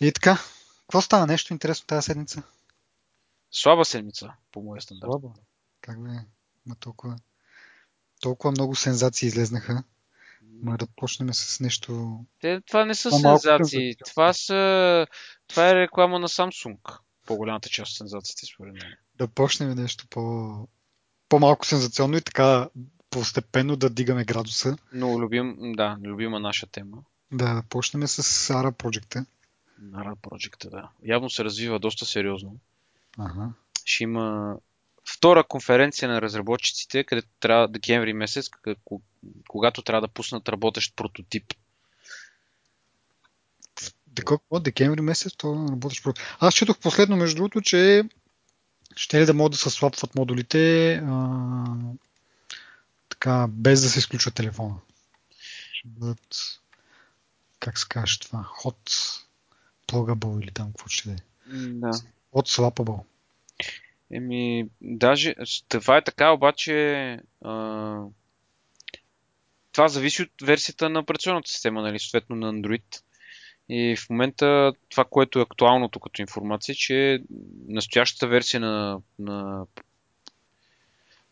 И така, какво става нещо интересно тази седмица? Слаба седмица, по моя стандарт. Слаба. Как бе? Ма толкова, толкова много сензации излезнаха. Ма да почнем с нещо... Те, това не са По-малко сензации. сензации. Това, са... това е реклама на Samsung. По-голямата част от сензациите, според мен. Да почнем нещо по... по-малко сензационно и така постепенно да дигаме градуса. Но любим, да, любима наша тема. Да, да почнем с Ara Project. Nara Project, да. Явно се развива доста сериозно. Ага. Ще има втора конференция на разработчиците, където трябва декември месец, когато трябва да пуснат работещ прототип. Какво? Декември месец то работиш про... Аз четох последно, между другото, че ще ли да могат да се слапват модулите а... така, без да се изключва телефона. Ще бъдат как се каже това? Hot pluggable или там какво ще да е. Да. Hot swappable. Еми, даже това е така, обаче а, това зависи от версията на операционната система, нали, съответно на Android. И в момента това, което е актуалното като информация, че настоящата версия на, на,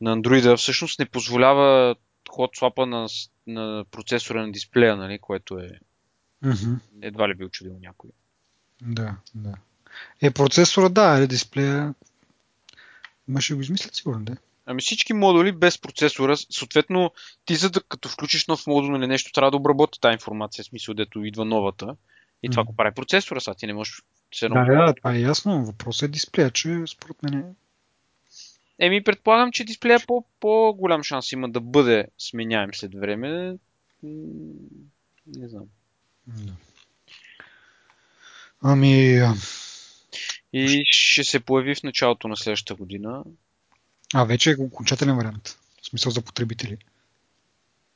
на Android всъщност не позволява ход слапа на, на процесора на дисплея, нали, което е Mm-hmm. едва ли би очудил някой. Да, да. Е, процесора, да, е дисплея. Ма ще го измислят сигурно, да. Ами всички модули без процесора, съответно, ти за да като включиш нов модул или нещо, трябва да обработи тази информация, в смисъл, дето идва новата. И това го прави процесора, сега ти не можеш едно. Да, да, това е ясно. Въпросът е дисплея, че според мен е... Еми, предполагам, че дисплея по, по-голям шанс има да бъде сменяем след време. Не знам. Да. Ами, И ще се появи в началото на следващата година. а вече е окончателен вариант. В смисъл за потребители.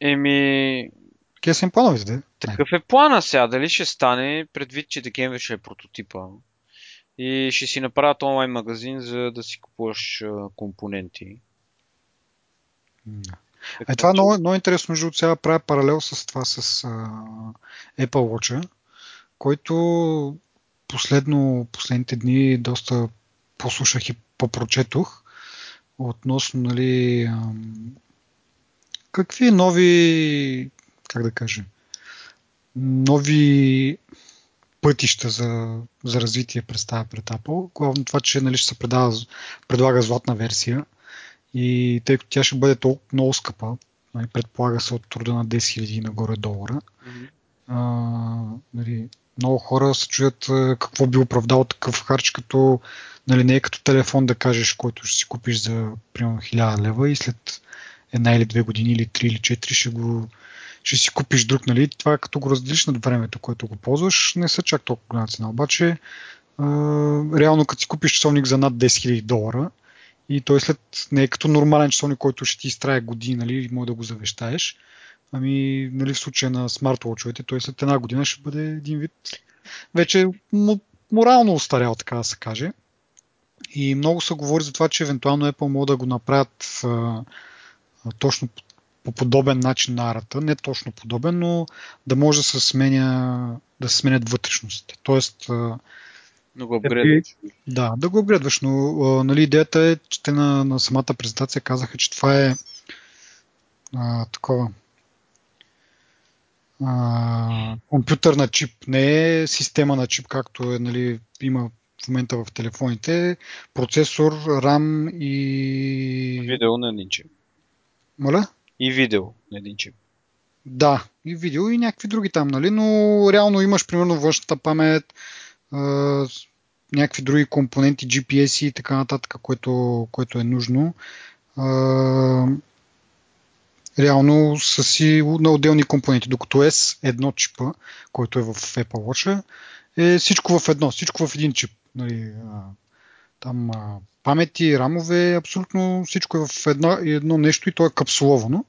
Еми, Такива са им плановете, да? Такъв е плана сега. Дали ще стане, предвид, че декември ще е прототипа. И ще си направят онлайн магазин, за да си купуваш компоненти. Да. Е, това е много, много интересно, между сега правя паралел с това с а, Apple Watch, който последно, последните дни доста послушах и попрочетох относно, нали, какви нови, как да кажа, нови пътища за, за развитие представя пред Apple. Главно това, че нали, ще се предава, предлага златна версия и тъй като тя ще бъде толкова много скъпа, нали, предполага се от труда на 10 000 и нагоре долара, Мгм. а, нали, много хора се чуят а, какво би оправдало такъв харч, като нали, не е като телефон да кажеш, който ще си купиш за примерно 1000 лева и след една или две години или три или четири ще го ще си купиш друг, нали? Това като го разделиш над времето, което го ползваш, не са чак толкова голяма цена. Обаче, а, реално като си купиш часовник за над 10 000 долара и той след не е като нормален часовник, който ще ти изтрае години, нали, може да го завещаеш, ами, нали, в случая на смарт-лочовете, той след една година ще бъде един вид вече морално устарял, така да се каже. И много се говори за това, че евентуално Apple могат да го направят а, а, точно по- по подобен начин на арата. Не точно подобен, но да може да се сменя, да се сменят вътрешностите. Тоест, а, Но го апгрейдваш. да, да го апгрейдваш, но а, нали, идеята е, че те на, на самата презентация казаха, че това е а, такова а, компютър на чип, не е система на чип, както е, нали, има в момента в телефоните, процесор, RAM и... Видео на един чип. Моля? И видео на един чип. Да, и видео и някакви други там, нали, но реално имаш примерно външната памет, с- някакви други компоненти, GPS и така нататък, което, което е нужно. А, реално са си на отделни компоненти, докато S едно чипа, който е в Apple Watch, е всичко в едно, всичко в един чип. Нали, там памети, рамове, абсолютно всичко е в едно, едно нещо и то е капсуловано.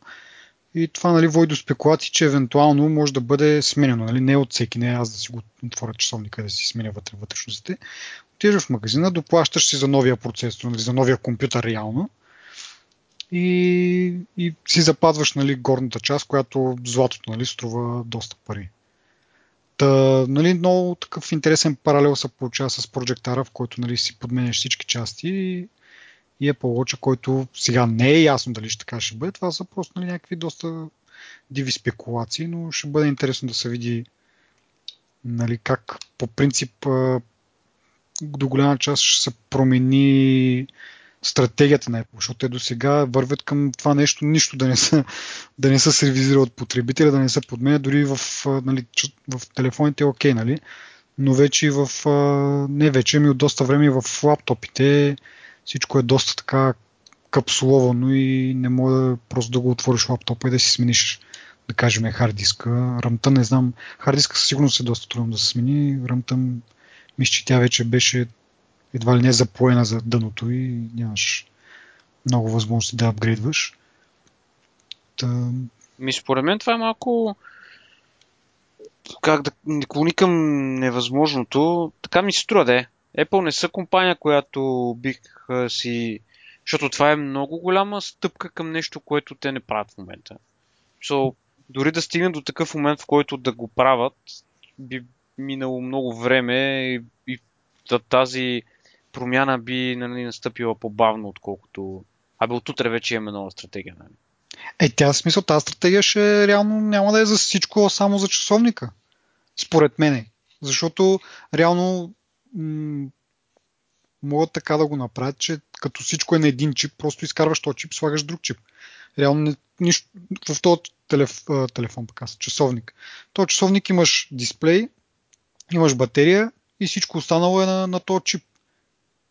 И това нали, води до спекулации, че евентуално може да бъде сменено. Нали? Не от всеки, не аз да си го отворя часовника да си сменя вътре вътрешностите. Отиваш в магазина, доплащаш си за новия процесор, нали, за новия компютър реално и, и си запазваш нали, горната част, която златото нали, струва доста пари. Та, нали, много такъв интересен паралел се получава с Project в който нали, си подменяш всички части и, и Apple който сега не е ясно дали ще така ще бъде. Това са просто нали, някакви доста диви спекулации, но ще бъде интересно да се види нали, как по принцип до голяма част ще се промени стратегията на Apple, защото те до сега вървят към това нещо, нищо да не са, да не са сервизира от потребителя, да не са подменят, дори в, нали, в телефоните е окей, нали? но вече в, не вече, ами от доста време в лаптопите всичко е доста така капсуловано и не може да просто да го отвориш лаптопа и да си смениш да кажем хард диска. Рамта не знам, хард диска със сигурност е доста трудно да се смени. Рамта мисля, че тя вече беше едва ли не запоена за дъното и нямаш много възможности да апгрейдваш. Та... Ми, според мен това е малко как да клони към невъзможното. Така ми се струва да е. Apple не са компания, която бих си... Защото това е много голяма стъпка към нещо, което те не правят в момента. So, дори да стигне до такъв момент, в който да го правят, би минало много време и, и тази промяна би нали, настъпила по-бавно, отколкото... Абе, от утре вече имаме нова стратегия. Нали? Е, тя смисъл, тази стратегия ще реално няма да е за всичко, а само за часовника. Според мене. Защото реално м- могат така да го направят, че като всичко е на един чип, просто изкарваш този чип, слагаш друг чип. Реално не, нищо, в този телеф, телефон, пък аз, часовник. В часовник имаш дисплей, имаш батерия и всичко останало е на, на този чип.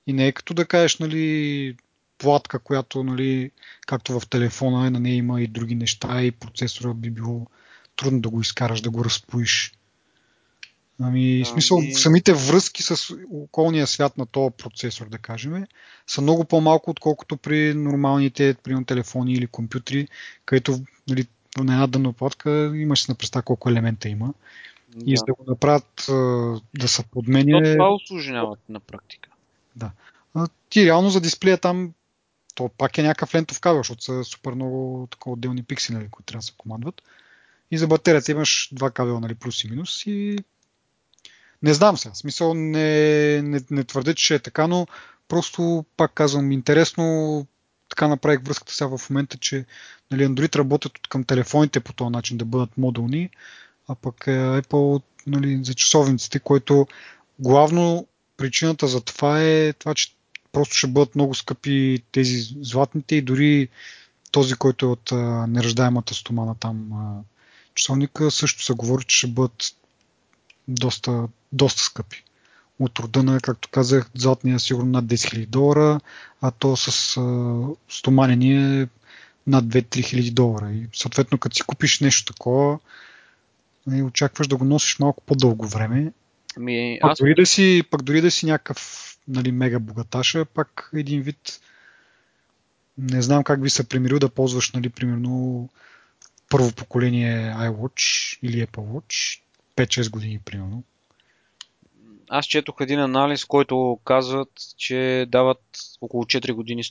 И не е като да кажеш, нали, платка, която, нали, както в телефона, на нея има и други неща и процесора би било трудно да го изкараш, да го разпоиш. Ами, в смисъл, ами... самите връзки с околния свят на този процесор, да кажем, са много по-малко, отколкото при нормалните примерно, телефони или компютри, където нали, на една дъноплатка имаш на представа колко елемента има. Да. И за да го направят да се подменя... То това осложняват на практика. Да. Ти реално за дисплея там то пак е някакъв лентов кабел, защото са супер много такова отделни пиксели, нали, които трябва да се командват. И за батерията имаш два кабела, нали, плюс и минус и не знам сега, смисъл не, не, не твърдя, че е така, но просто пак казвам, интересно така направих връзката сега в момента, че нали, Android работят от към телефоните по този начин да бъдат модулни, а пък е Apple нали, за часовниците, което главно причината за това е това, че просто ще бъдат много скъпи тези златните и дори този, който е от а, нераждаемата стомана там а, часовника, също се говори, че ще бъдат доста, доста скъпи. От рода на, както казах, златния е сигурно над 10 000 долара, а то с а, стоманение над 2-3 хиляди долара. И съответно, като си купиш нещо такова, нали, очакваш да го носиш малко по-дълго време. Ами, аз... дори да си, пак дори да си някакъв нали, мега богаташа, пак един вид не знам как би се примирил да ползваш, нали, примерно първо поколение iWatch или Apple Watch 5-6 години, примерно. Аз четох един анализ, който казват, че дават около 4 години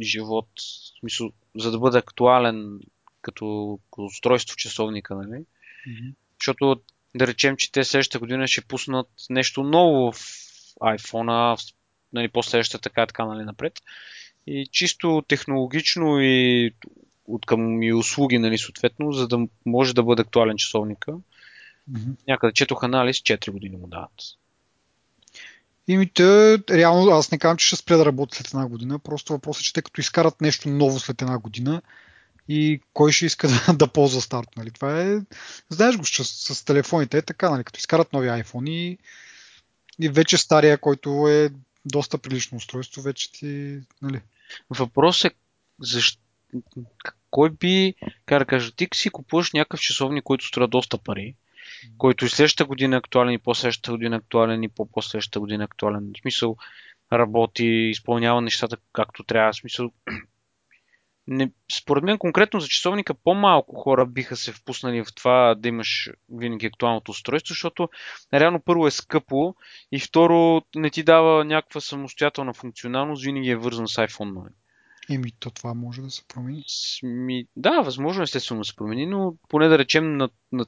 живот, в смисъл, за да бъде актуален като устройство часовника, нали? Mm-hmm. Защото да речем, че те следващата година ще пуснат нещо ново в iPhone, нали, по-следващата така, така нали, напред. И чисто технологично и от към и услуги, нали, съответно, за да може да бъде актуален часовника. Mm-hmm. Някъде четох анализ, 4 години му дават. ми те, реално аз не казвам, че ще спре да работи след една година. Просто въпросът е, че те като изкарат нещо ново след една година и кой ще иска да, да ползва старт. Нали? Това е, знаеш го, че с, с телефоните е така, нали? като изкарат нови iPhone и, и вече стария, който е доста прилично устройство, вече ти... Нали? Въпрос е защо кой би, как да кажа, ти си купуваш някакъв часовник, който струва доста пари, който и следващата година е актуален, и по-следващата година е актуален, и по-последващата година е актуален. В смисъл, работи, изпълнява нещата както трябва. В смисъл, не, според мен конкретно за часовника по-малко хора биха се впуснали в това да имаш винаги актуалното устройство, защото реално първо е скъпо и второ не ти дава някаква самостоятелна функционалност, винаги е вързан с iPhone. Нали? Еми, то това може да се промени. Ми, да, възможно естествено да се промени, но поне да речем на, на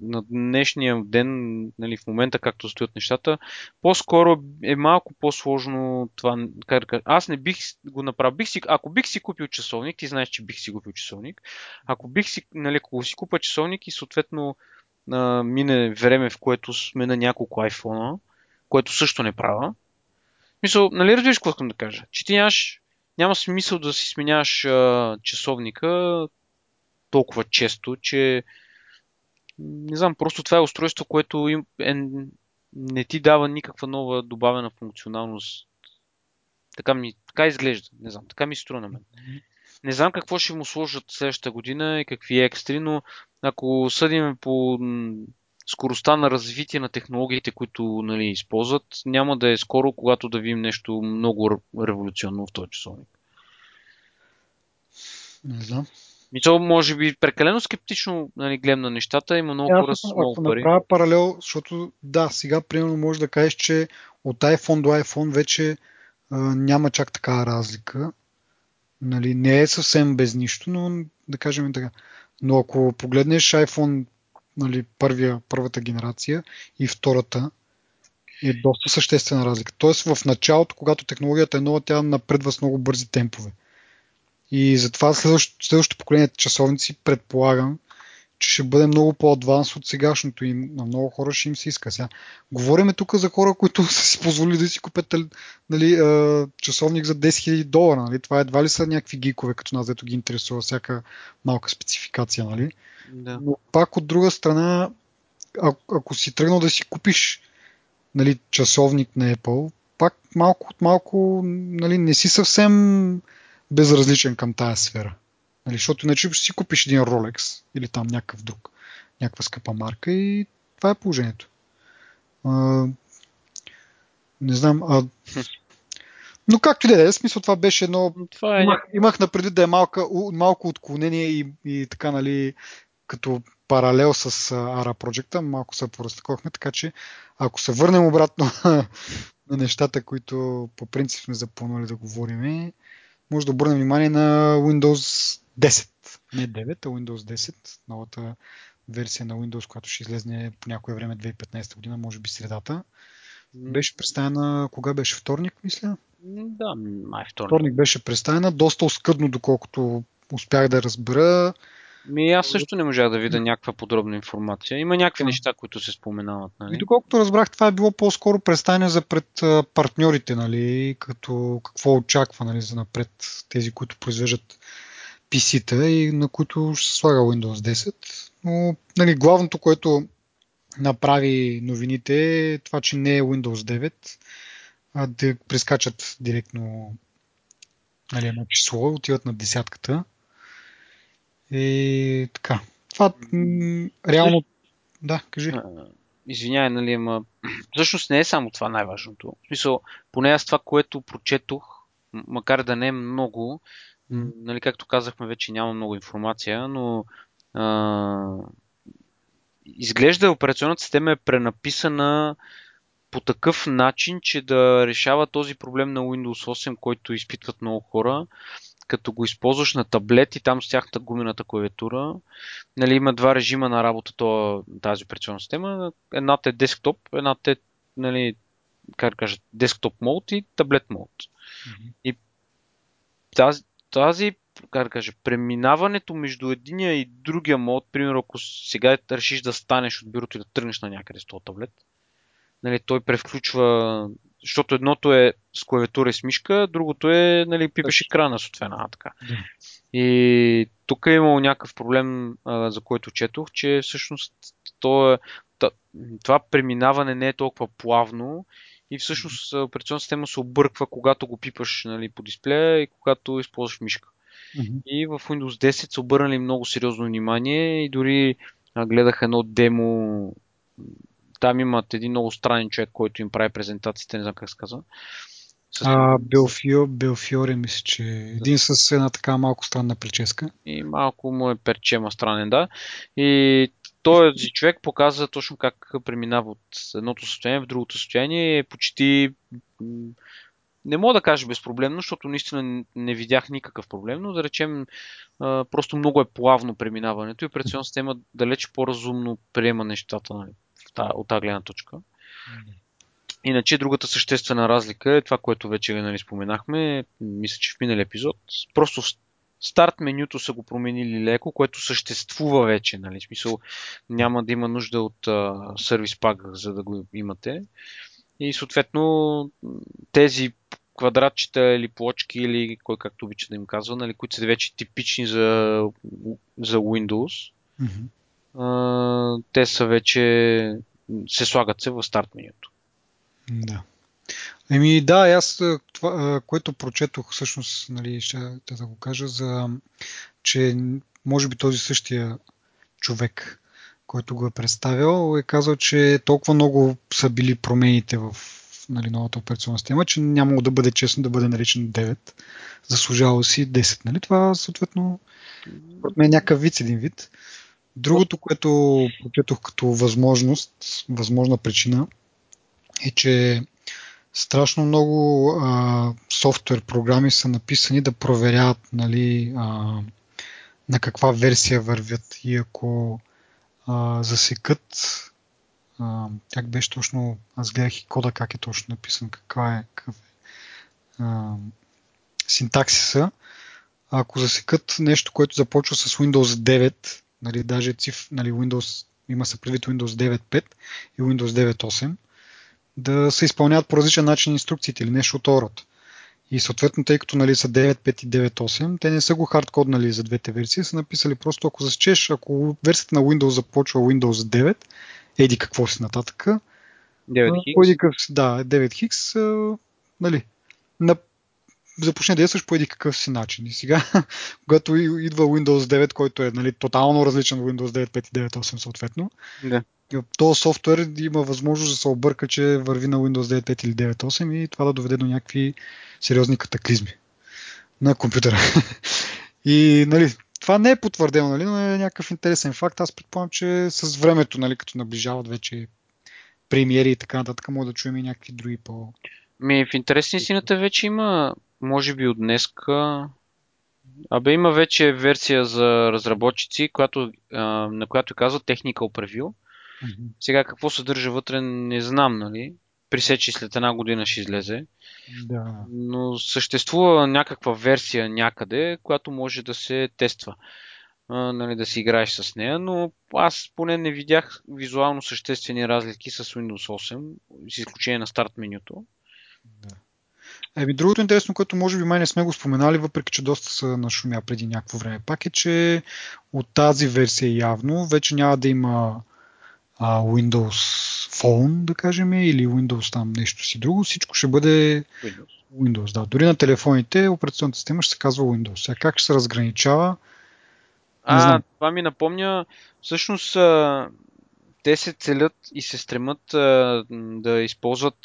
на днешния ден, нали, в момента както стоят нещата, по-скоро е малко по-сложно това. Как да кажа. Аз не бих го направил. Бих си, ако бих си купил часовник, ти знаеш, че бих си купил часовник. Ако бих си, нали, ако си купа часовник и съответно а, мине време, в което сме на няколко iPhone, което също не правя. Мисъл, нали разбираш какво искам да кажа? Че ти нямаш, няма смисъл да си сменяваш а, часовника толкова често, че не знам, просто това е устройство, което им, е, не ти дава никаква нова добавена функционалност. Така, ми, така изглежда. Не знам, така ми струва на мен. Не знам какво ще му сложат следващата година и какви екстри, но ако съдим по скоростта на развитие на технологиите, които нали, използват, няма да е скоро, когато да видим нещо много революционно в този часовник. Не знам. Мисъл, може би прекалено скептично нали, гледам на нещата, има много хора с много ако пари. направя паралел, защото да, сега примерно може да кажеш, че от iPhone до iPhone вече а, няма чак така разлика. Нали, не е съвсем без нищо, но да кажем така. Но ако погледнеш iPhone нали, първия, първата генерация и втората, е доста съществена разлика. Тоест в началото, когато технологията е нова, тя напредва с много бързи темпове. И затова следващото, следващото поколение часовници предполагам, че ще бъде много по-адванс от сегашното и на много хора ще им се иска. Сега, говориме тук за хора, които са си позволили да си купят нали, часовник за 10 000 долара. Нали? Това едва ли са някакви гикове, като нас, дето ги интересува всяка малка спецификация. Нали? Да. Но пак от друга страна, ако, ако си тръгнал да си купиш нали, часовник на Apple, пак малко от малко нали, не си съвсем безразличен към тая сфера. Нали, защото иначе ще си купиш един Rolex или там някакъв друг, някаква скъпа марка и това е положението. А, не знам. А... Но както и да е, смисъл това беше едно. Това е... Имах, имах напреди да е малка, малко отклонение и, и така, нали, като паралел с ARA Project, малко се поразтаковахме, така че ако се върнем обратно на нещата, които по принцип сме запланували да говорим, може да обърнем внимание на Windows 10. Не 9, а Windows 10, новата версия на Windows, която ще излезне по някое време 2015 година, може би средата. Беше представена, кога беше вторник, мисля? Да, май вторник. Вторник беше представена, доста оскъдно, доколкото успях да разбера. Ми аз също не можах да видя някаква подробна информация. Има някакви неща, които се споменават. Нали? И доколкото разбрах, това е било по-скоро представяне за пред партньорите, нали, като какво очаква нали, за напред тези, които произвеждат PC-та и на които ще се слага Windows 10. Но нали, главното, което направи новините е това, че не е Windows 9, а да прескачат директно нали, едно число, отиват на десятката. И така. Това м- реално. Да, кажи. Извинявай, нали, ама всъщност не е само това най-важното. В смисъл, поне аз това, което прочетох, макар да не е много, нали, както казахме, вече няма много информация, но а, изглежда операционната система е пренаписана по такъв начин, че да решава този проблем на Windows 8, който изпитват много хора, като го използваш на таблет и там с тяхната гумената клавиатура. Нали, има два режима на работа това, тази операционна система. Едната е десктоп, едната е нали, как да кажа, десктоп мод и таблет мод. Мгм. И тази, тази как да кажа, преминаването между единия и другия мод, примерно ако сега решиш да станеш от бюрото и да тръгнеш на някъде с този таблет, нали, той превключва, защото едното е с клавиатура и с мишка, другото е, нали, пипаш екрана с отвена, така. Да. И тук е имало някакъв проблем, а, за който четох, че всъщност то е, това преминаване не е толкова плавно и всъщност операционната система се обърква, когато го пипаш нали, по дисплея и когато използваш мишка. Мгм. И в Windows 10 са обърнали много сериозно внимание и дори а, гледах едно демо. Там имат един много странен човек, който им прави презентациите, не знам как се казва. С... А, Белфио, Белфиоре, мисля, че един с една така малко странна прическа. И малко му е перчема странен, да. И този човек показва точно как преминава от едното състояние в другото състояние. Е почти не мога да кажа безпроблемно, защото наистина не видях никакъв проблем, но да речем просто много е плавно преминаването и операционната система далеч по-разумно приема нещата нали, от тази гледна точка. Иначе другата съществена разлика е това, което вече нали, споменахме, мисля, че в минали епизод. Просто старт менюто са го променили леко, което съществува вече. Нали? В смисъл, няма да има нужда от сервис пак, за да го имате. И съответно тези квадратчета или плочки или кой както обича да им казва, нали, които са вече типични за, за Windows. Mm-hmm. Те са вече се слагат се в старт менюто. Да. Еми да, аз това, което прочетох всъщност, нали, ще да го кажа, за, че може би този същия човек, който го е представил, е казал, че толкова много са били промените в нали, новата операционна система, че нямало да бъде честно да бъде наречен 9. Заслужава си 10. Нали? Това съответно от мен е някакъв вид един вид. Другото, което прочетох като възможност, възможна причина, е, че страшно много а, софтуер програми са написани да проверяват нали, а, на каква версия вървят и ако а, засекат а, как беше точно, аз гледах и кода как е точно написан, каква е, какъв е а, синтаксиса. Ако засекат нещо, което започва с Windows 9, нали, даже циф, нали, Windows, има се предвид Windows 9.5 и Windows 9.8, да се изпълняват по различен начин инструкциите или нещо от ората. И съответно, тъй като нали, са 9.5 и 9.8, те не са го хардкоднали за двете версии, са написали просто ако засечеш, ако версията на Windows започва Windows 9, еди какво си нататък. 9 хикс. Да, 9 хикс, нали, на, започне да действаш по един какъв си начин. И сега, когато идва Windows 9, който е нали, тотално различен от Windows 9.5 и 9.8 съответно, да. този софтуер има възможност да се обърка, че върви на Windows 9.5 или 9.8 и това да доведе до някакви сериозни катаклизми на компютъра. и нали, това не е потвърдено, нали, но е някакъв интересен факт. Аз предполагам, че с времето, нали, като наближават вече премиери и така нататък, може да чуем и някакви други по... Ми, в интерес истината вече има, може би от днеска, Абе, има вече версия за разработчици, която, а, на която казва Technical Preview. Mm-hmm. Сега какво съдържа вътре, не знам, нали? Присечи след една година ще излезе. Да. Но съществува някаква версия някъде, която може да се тества. А, нали, да си играеш с нея, но аз поне не видях визуално съществени разлики с Windows 8, с изключение на старт менюто. Да. Еми, другото интересно, което може би май не сме го споменали, въпреки че доста са нашумя преди някакво време пак е, че от тази версия явно вече няма да има а, Windows Phone, да кажем, или Windows там нещо си друго. Всичко ще бъде Windows. Windows да. Дори на телефоните операционната система ще се казва Windows. Сега как ще се разграничава? Не а, знам. това ми напомня, всъщност те се целят и се стремат да използват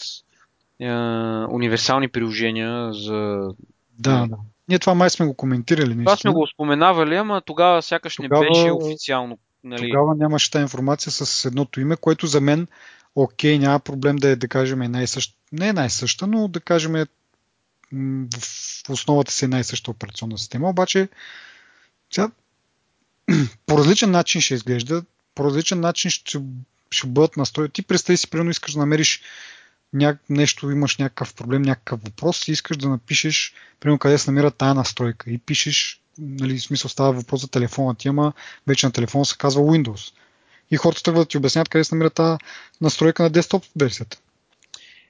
универсални приложения за... Да, да. Ние това май сме го коментирали. Наистина. Това сме го споменавали, ама тогава сякаш тогава... не беше официално Нали... Тогава нямаше тази информация с едното име, което за мен, окей, няма проблем да е, да кажем, най-съща, не е най-съща, но да кажем в основата си е най-съща операционна система, обаче сега, по различен начин ще изглежда, по различен начин ще, ще бъдат настроени. Ти представи си, примерно искаш да намериш ня... нещо, имаш някакъв проблем, някакъв въпрос и искаш да напишеш, примерно къде се намира тая настройка и пишеш нали, в смисъл става въпрос за телефона ти, ама вече на телефона се казва Windows. И хората тръгват да ти обяснят къде се намира тази настройка на десктоп версията.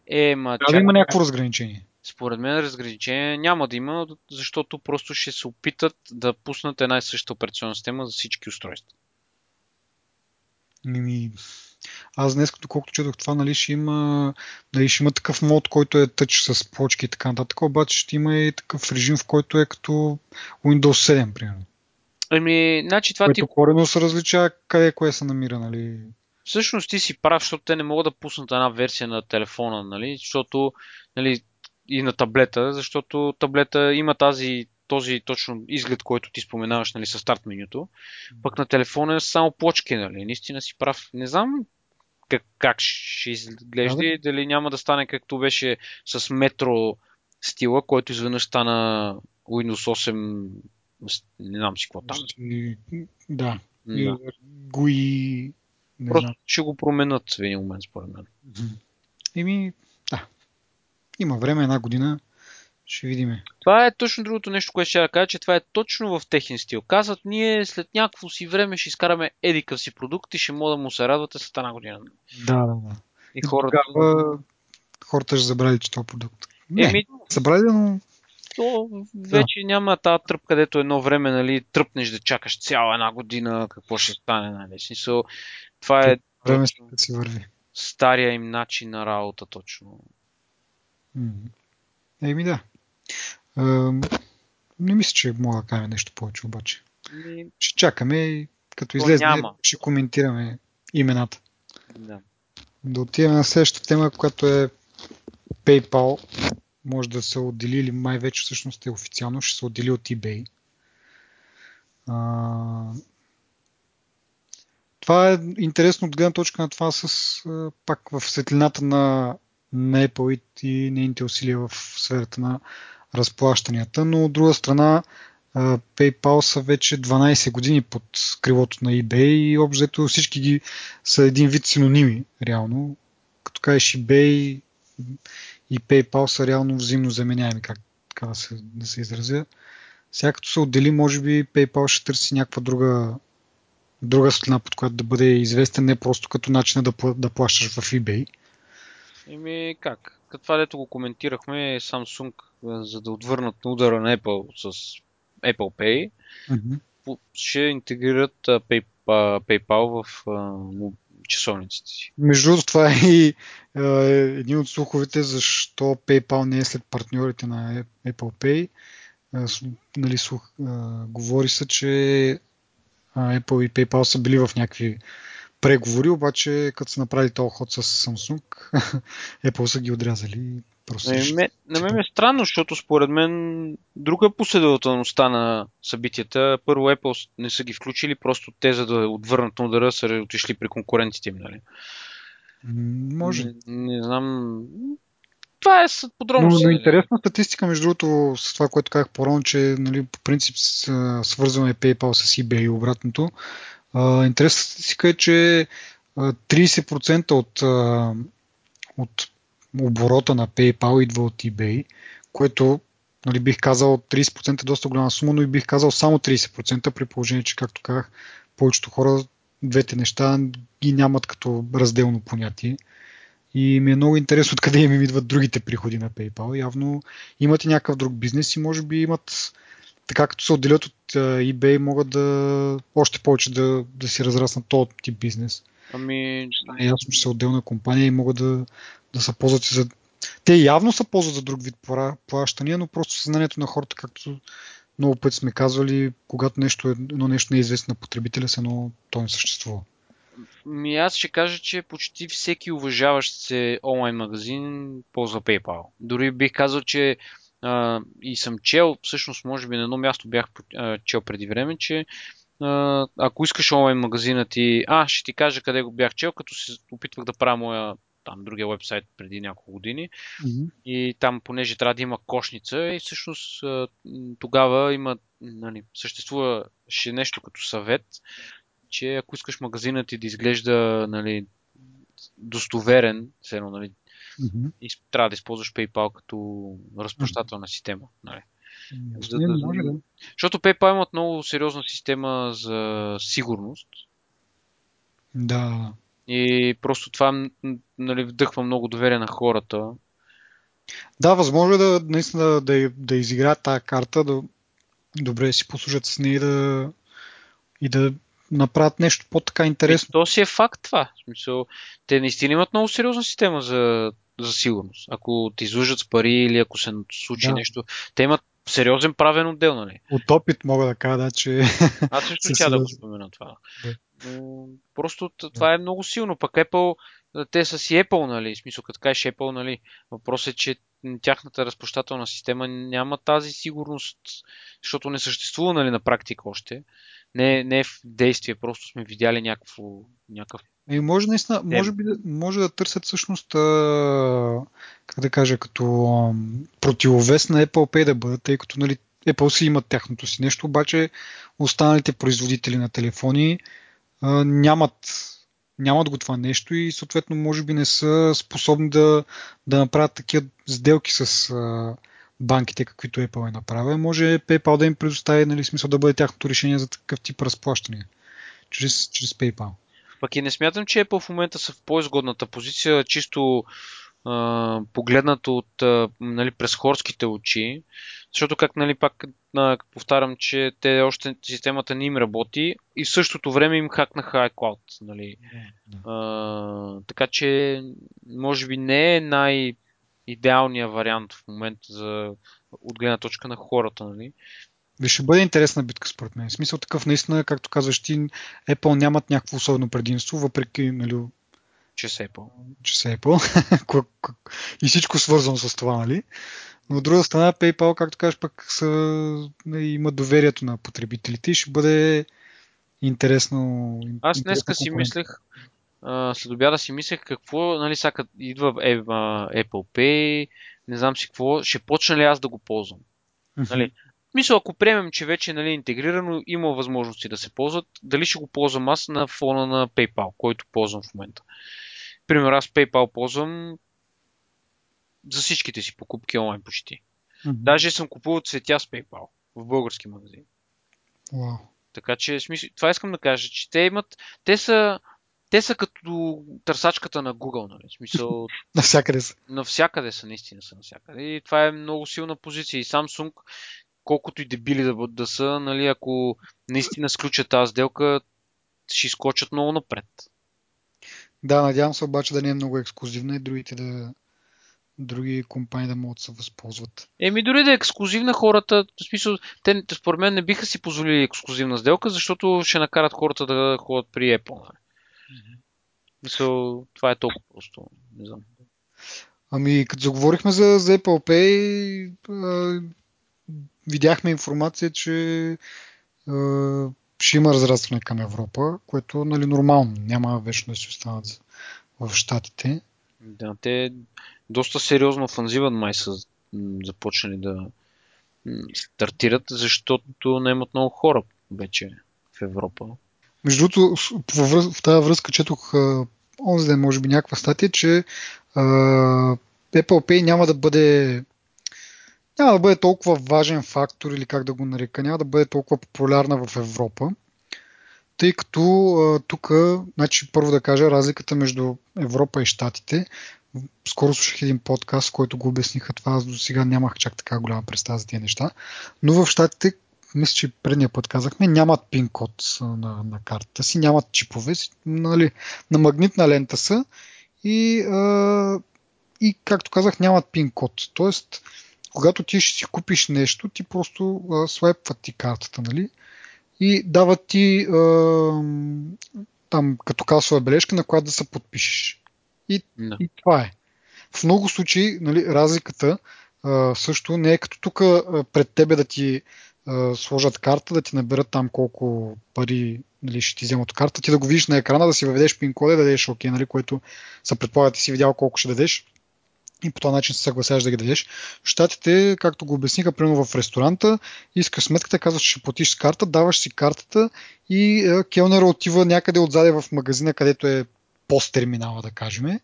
Е, ма, Трябва да има някакво разграничение. Според мен разграничение няма да има, защото просто ще се опитат да пуснат една и съща операционна система за всички устройства. Ми, аз днес, доколкото четох това, нали, ще има, нали, ще има такъв мод, който е тъч с плочки и така нататък, обаче ще има и такъв режим, в който е като Windows 7, примерно. Ами, значи това Което ти... корено се различава къде кое се намира, нали? Всъщност ти си прав, защото те не могат да пуснат една версия на телефона, нали? Защото, нали, и на таблета, защото таблета има тази този точно изглед, който ти споменаваш нали, с старт менюто. Пък на телефона е само плочки, нали? Наистина си прав. Не знам как, как ще изглежда и дали няма да стане както беше с метро стила, който изведнъж стана Windows 8, не знам си какво там. И, да. Да. И GUI, не Просто знам. ще го променят в един момент, според мен. Еми, да. Има време, една година. Ще видиме. Това е точно другото нещо, което ще да кажа, че това е точно в техен стил. Казват, ние след някакво си време ще изкараме едикъв си продукт и ще мога да му се радвате след една година. Да, да, да. И хората... Тогава хората ще забравили, че това продукт. Не, Еми, забравили, но то вече няма тази тръп, където едно време, нали, тръпнеш да чакаш цяла една година, какво ще стане, нали. Смисъл, това е време след си върви. стария им начин на работа, точно. Еми да. Не мисля, че мога да кажем нещо повече обаче. Ами, Ще чакаме и като То излезе, ще коментираме имената. да. Да отидем на следващата тема, която е PayPal. Може да се отдели или май вече всъщност е официално, ще се отдели от eBay. А, това е интересно от гледна точка на това с пак в светлината на, на Apple и нейните усилия в сферата на разплащанията, но от друга страна PayPal са вече 12 години под крилото на eBay и общо всички ги са един вид синоними, реално. Като кажеш eBay и PayPal са реално взаимно заменяеми, как така да се, да се изразя. Сега като се отдели, може би PayPal ще търси някаква друга, друга светлина, под която да бъде известен, не просто като начина да, да плащаш в eBay. Еми как? Като това, дето го коментирахме, Samsung, а, за да отвърнат на удара на Apple с Apple Pay, по- ще интегрират Pay, PayPal в часовниците си. Между другото, това е и е, един от слуховете, защо PayPal не е след партньорите на Apple Pay. Е, нали, слух, е, говори се, че Apple и PayPal са били в някакви преговори, обаче като са направили този ход с Samsung, Apple са ги отрязали. Просто Еми, ме, на мен ми е странно, защото според мен друга е последователността на събитията. Първо Apple не са ги включили, просто те за да отвърнат на удара са отишли при конкурентите им, нали? Може. Не, не знам. Това е с Но, подробности. но нали? интересна статистика, между другото, с това, което казах по-рано, че нали, по принцип свързваме PayPal с eBay и обратното. Интересна статистика е, че а, 30% от, от оборота на PayPal идва от eBay, което нали, бих казал 30% е доста голяма сума, но и бих казал само 30% при положение, че, както казах, повечето хора двете неща ги нямат като разделно понятие. И ми е много интересно откъде им идват другите приходи на PayPal. Явно имат и някакъв друг бизнес и може би имат, така като се отделят от eBay, могат да още повече да, да си разраснат този тип бизнес. Ами, Стане ясно, че са отделна компания и могат да, да се ползват и за... Те явно се ползват за друг вид пла- плащания, но просто съзнанието на хората, както много пъти сме казвали, когато нещо, е- едно нещо не е известно на потребителя, се едно то не съществува. ми аз ще кажа, че почти всеки уважаващ се онлайн магазин ползва PayPal. Дори бих казал, че а, и съм чел, всъщност може би на едно място бях а, чел преди време, че а, ако искаш онлайн магазина ти, а, ще ти кажа къде го бях чел, като се опитвах да правя моя там другия вебсайт преди няколко години. И там, понеже трябва да има кошница, и всъщност тогава има, нали, съществуваше нещо като съвет, че ако искаш магазинът ти да изглежда нали, достоверен, все едно, нали, И трябва да използваш PayPal като разплащателна система. Нали. Да, Не, да, може да. Защото PayPal имат много сериозна система за сигурност Да. и просто това нали, вдъхва много доверие на хората. Да, възможно е да, наистина да, да, изиграят тази карта, да добре си послужат с нея и да, и да направят нещо по-така интересно. И то си е факт това. В смисъл, те наистина имат много сериозна система за, за сигурност. Ако те излъжат с пари или ако се случи Да. нещо, те имат сериозен правен отдел, нали? От опит мога да кажа, да, че Аз също тя да го спомена това. Да. Но просто това е много силно. Пък Apple, те са си Apple, нали? В смисъл, като кажеш Apple, нали? Въпросът е, че тяхната разплащателна система няма тази сигурност, защото не съществува, нали, на практика още. Не, не е в действие, просто сме видяли някакво, някакъв И може наистина, може, би, може да търсят всъщност, а, как да кажа, като ам, противовес на Apple Pay да бъдат, тъй като нали, Apple си имат тяхното си нещо, обаче останалите производители на телефони а, нямат, нямат го това нещо и съответно може би не са способни да, да направят такива сделки с а, банките, каквито Apple е направил. Може PayPal да им предостави нали, смисъл да бъде тяхното решение за такъв тип разплащане чрез, чрез PayPal. Пък и не смятам, че Apple в момента са в по-изгодната позиция, чисто а, погледнато от, а, нали, през хорските очи, защото как, нали, пак а, повтарям, че те още системата не им работи и в същото време им хакнаха iCloud. Нали. Да. А, така че, може би не е най- идеалният вариант в момента за от гледна точка на хората. Нали? Виж, ще бъде интересна битка според мен. В смисъл такъв наистина, както казваш ти, Apple нямат някакво особено предимство, въпреки нали, че са Apple. че са Apple и всичко свързано с това, нали? Но от друга страна, PayPal, както кажеш, пък са, нали, има доверието на потребителите и ще бъде интересно. Аз днеска си мислех, след обяда си мислех какво, нали, сега идва Apple Pay, не знам си какво, ще почна ли аз да го ползвам. Нали, Мисля, ако приемем, че вече е нали, интегрирано, има възможности да се ползват, дали ще го ползвам аз на фона на PayPal, който ползвам в момента. Пример, аз PayPal ползвам за всичките си покупки онлайн почти. Mm-hmm. Даже съм купувал цветя с PayPal в български магазин. Wow. Така че, смисъл, това искам да кажа, че те имат, те са, те са като търсачката на Google, нали? Смисъл... навсякъде са. Навсякъде са, наистина са навсякъде. И това е много силна позиция. И Samsung, колкото и дебили да, да са, нали, ако наистина сключат тази сделка, ще изкочат много напред. Да, надявам се обаче да не е много ексклюзивна и другите да, други компании да могат да се възползват. Еми дори да е ексклюзивна хората, в смисъл, те според мен не биха си позволили ексклюзивна сделка, защото ще накарат хората да ходят при Apple. Mm-hmm. Мисъл, това е толкова просто. Не знам. Ами, като заговорихме за, за Apple Pay, а, видяхме информация, че а, ще има разрастване към Европа, което нали, нормално. Няма вечно да си останат в Штатите. Да, те доста сериозно офанзивен май са започнали да стартират, защото не имат много хора вече в Европа. Между другото, в тази връзка четох онзи ден, може би, някаква статия, че а, Apple Pay няма да бъде няма да бъде толкова важен фактор или как да го нарека, няма да бъде толкова популярна в Европа, тъй като тук, значи първо да кажа разликата между Европа и Штатите. Скоро слушах един подкаст, в който го обясниха това, аз до сега нямах чак така голяма представа за тези неща, но в Штатите мисля, че предния път казахме, нямат пин код на, на картата си, нямат чипове, нали, на магнитна лента са и, а, и както казах, нямат пин код. Тоест, когато ти ще си купиш нещо, ти просто а, свайпват ти картата, нали? И дават ти а, там като касова бележка, на която да се подпишеш. И, no. и това е. В много случаи нали, разликата а, също не е като тук пред тебе да ти а, сложат карта, да ти наберат там колко пари нали, ще ти вземат карта, ти да го видиш на екрана, да си въведеш пин кода и да дадеш ОК, нали, което се предполага, ти си видял колко ще дадеш и по този начин се съгласяваш да ги дадеш. В Штатите, както го обясниха, примерно в ресторанта, искаш сметката, казваш, че ще платиш с карта, даваш си картата и е, келнера отива някъде отзаде в магазина, където е посттерминала, да кажем.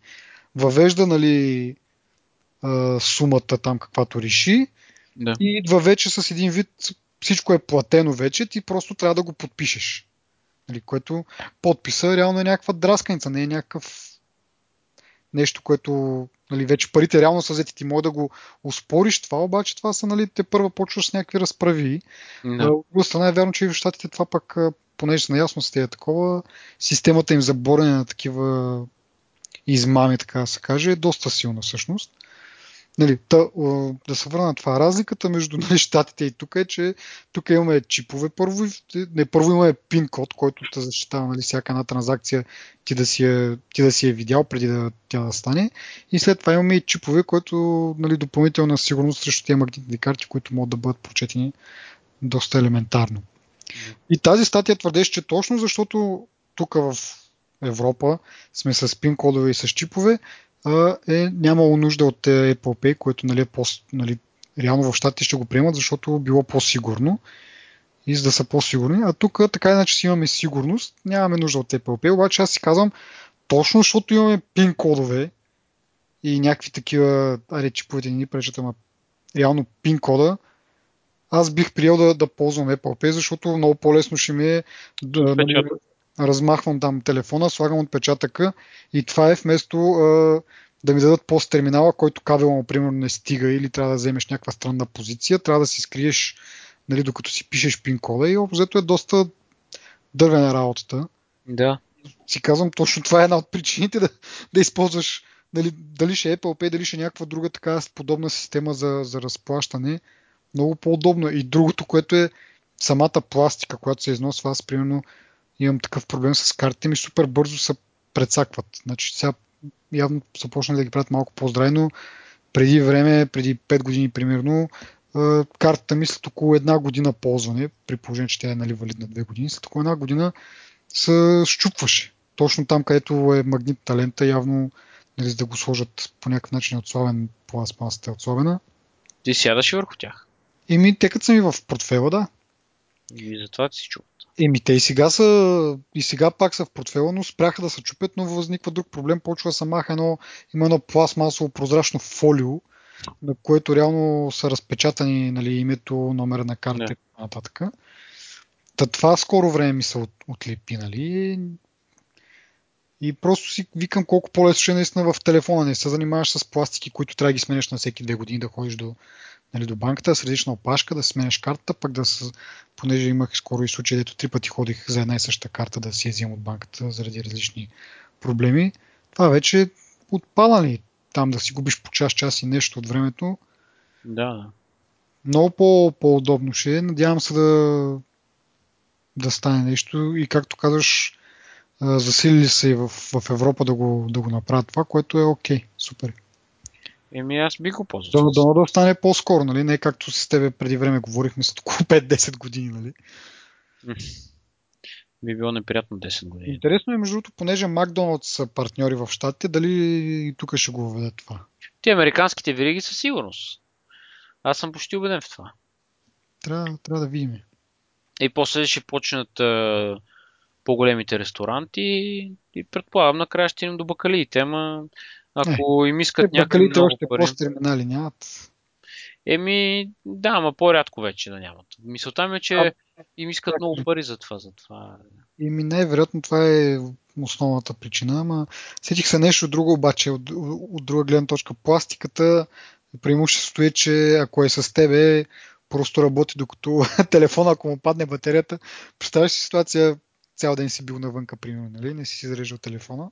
Въвежда нали, е, сумата там, каквато реши. Да. И идва вече с един вид, всичко е платено вече, ти просто трябва да го подпишеш. Нали, което подписа реално е някаква драсканица, не е някакъв нещо, което нали, вече парите реално са взети, ти може да го успориш това, обаче това са, нали, те първа почваш с някакви разправи. No. От друга страна е вярно, че и в щатите това пък, понеже са наясно с тези такова, системата им за борене на такива измами, така да се каже, е доста силна всъщност. Нали, та, да се върна това. Разликата между нали, щатите и тук е, че тук имаме чипове първо. Не, първо имаме пин код, който те защитава нали, всяка една транзакция ти да, си е, ти да си е видял преди да тя да стане. И след това имаме и чипове, които нали, допълнителна сигурност срещу тези магнитни карти, които могат да бъдат прочетени доста елементарно. И тази статия твърдеше, че точно защото тук в Европа сме с пин кодове и с чипове, е нямало нужда от Apple Pay, което нали, е по, нали, реално в щатите ще го приемат, защото било по-сигурно. И за да са по-сигурни. А тук така иначе си имаме сигурност, нямаме нужда от Apple Pay, обаче аз си казвам, точно защото имаме пин кодове и някакви такива, аре чиповете ни пречат, ама реално пин кода, аз бих приел да, да ползвам Apple Pay, защото много по-лесно ще ми е да, нали, размахвам там телефона, слагам отпечатъка и това е вместо а, да ми дадат пост терминала, който кабел му примерно не стига или трябва да вземеш някаква странна позиция, трябва да си скриеш нали, докато си пишеш пин кода и обзето е доста дървена работата. Да. Си казвам, точно това е една от причините да, да използваш дали, дали ще е Apple Pay, дали ще е някаква друга така подобна система за, за разплащане. Много по-удобно. И другото, което е самата пластика, която се износва, аз примерно имам такъв проблем с картите ми, супер бързо се предсакват. Значи сега явно са почнали да ги правят малко по-здрави, но преди време, преди 5 години примерно, картата ми след около една година ползване, при положение, че тя е нали, валидна 2 години, след около една година се щупваше. Точно там, където е магнит талента, явно нали, за да го сложат по някакъв начин отслабен, пластмасата е отслабена. Ти сядаш върху тях? Еми, те като са ми в портфела, да. И затова ти си чупят. Еми, те и сега са, и сега пак са в портфела, но спряха да се чупят, но възниква друг проблем. Почва да се маха едно, има едно пластмасово прозрачно фолио, на което реално са разпечатани нали, името, номера на карта и така нататък. Та това скоро време ми се от, отлепи, нали? И просто си викам колко по-лесно ще е наистина в телефона. Не се занимаваш с пластики, които трябва да ги сменяш на всеки две години, да ходиш до, нали, до банката, да средиш на опашка, да сменяш картата, пък да с... понеже имах скоро и случай, дето три пъти ходих за една и съща карта да си я взимам от банката заради различни проблеми. Това вече отпала ли там да си губиш по час, час и нещо от времето. Да. Много по- по-удобно ще е. Надявам се да, да стане нещо и както казваш, засилили се и в, в Европа да го, да го направят това, което е окей, okay, супер. Еми аз би го ползвал. Да, да, да стане по-скоро, нали? Не както с тебе преди време говорихме след около 5-10 години, нали? Би било неприятно 10 години. Интересно е, между другото, понеже Макдоналдс са партньори в щатите, дали и тук ще го въведат това? Ти американските вериги със сигурност. Аз съм почти убеден в това. Трябва, трябва да видим. И после ще почнат а, по-големите ресторанти и предполагам накрая ще им до бакалиите, ама ако им искат някакви Бакалите още пари... пост-терминали нямат. Еми, да, ама по-рядко вече да нямат. Мисълта ми е, че а, им искат много пари за това. За това. Еми, най-вероятно това е основната причина, ама сетих се нещо друго, обаче от, от друга гледна точка. Пластиката, преимуществото е, че ако е с тебе, просто работи докато телефона, ако му падне батерията, представяш си ситуация, цял ден си бил навънка, примерно, нали? не си си зареждал телефона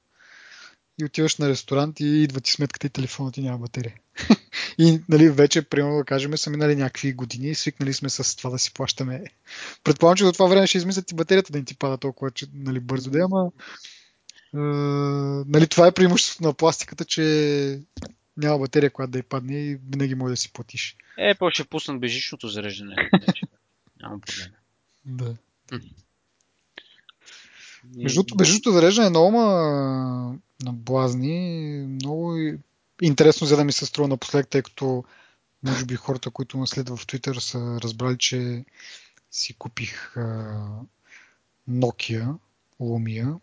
и отиваш на ресторант и идва ти сметката и телефонът ти няма батерия. и нали, вече, примерно да кажем, са минали някакви години и свикнали сме с това да си плащаме. Предполагам, че до това време ще измислят и батерията да не ти пада толкова че, нали, бързо да ама е, нали, това е преимуществото на пластиката, че няма батерия, която да й падне и винаги може да си платиш. Е, по ще пуснат бежичното зареждане. Няма проблем. Да. Между другото, зареждане е много ма, наблазни. Много интересно, за да ми се струва напоследък, тъй като може би хората, които ме следват в Twitter са разбрали, че си купих а, Nokia Lumia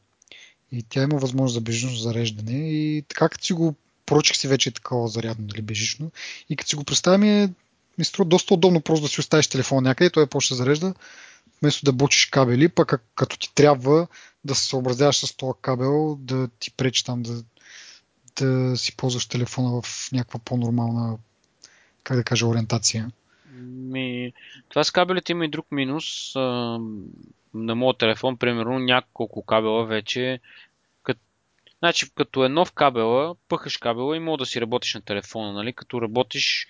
и тя има възможност за бежично зареждане и така като си го прочих си вече е такова зарядно, нали, бежично и като си го представя ми е ми струва доста удобно просто да си оставиш телефон някъде той почне да зарежда вместо да бучиш кабели, пък като ти трябва да се съобразяваш с този кабел, да ти пречи там да, да си ползваш телефона в някаква по-нормална, как да кажа, ориентация. Ми, това с кабелите има и друг минус. На моят телефон, примерно, няколко кабела вече. Кът... Значи, като е нов кабела, пъхаш кабела и мога да си работиш на телефона, нали? Като работиш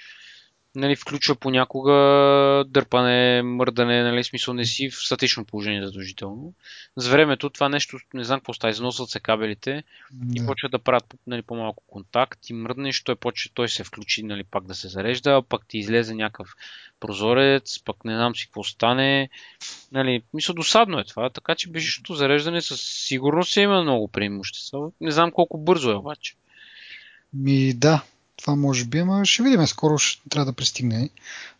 нали, включва понякога дърпане, мърдане, нали, смисъл не си в статично положение задължително. С времето това нещо, не знам какво става, износват се кабелите да. и почват да правят нали, по-малко контакт и мръднеш, той, почва, той се включи нали, пак да се зарежда, пак ти излезе някакъв прозорец, пък не знам си какво стане. Нали, мисля, досадно е това, така че бежищото зареждане със сигурност има много преимущества. Не знам колко бързо е обаче. Ми да, това може би, ама ще видим. Скоро ще трябва да пристигне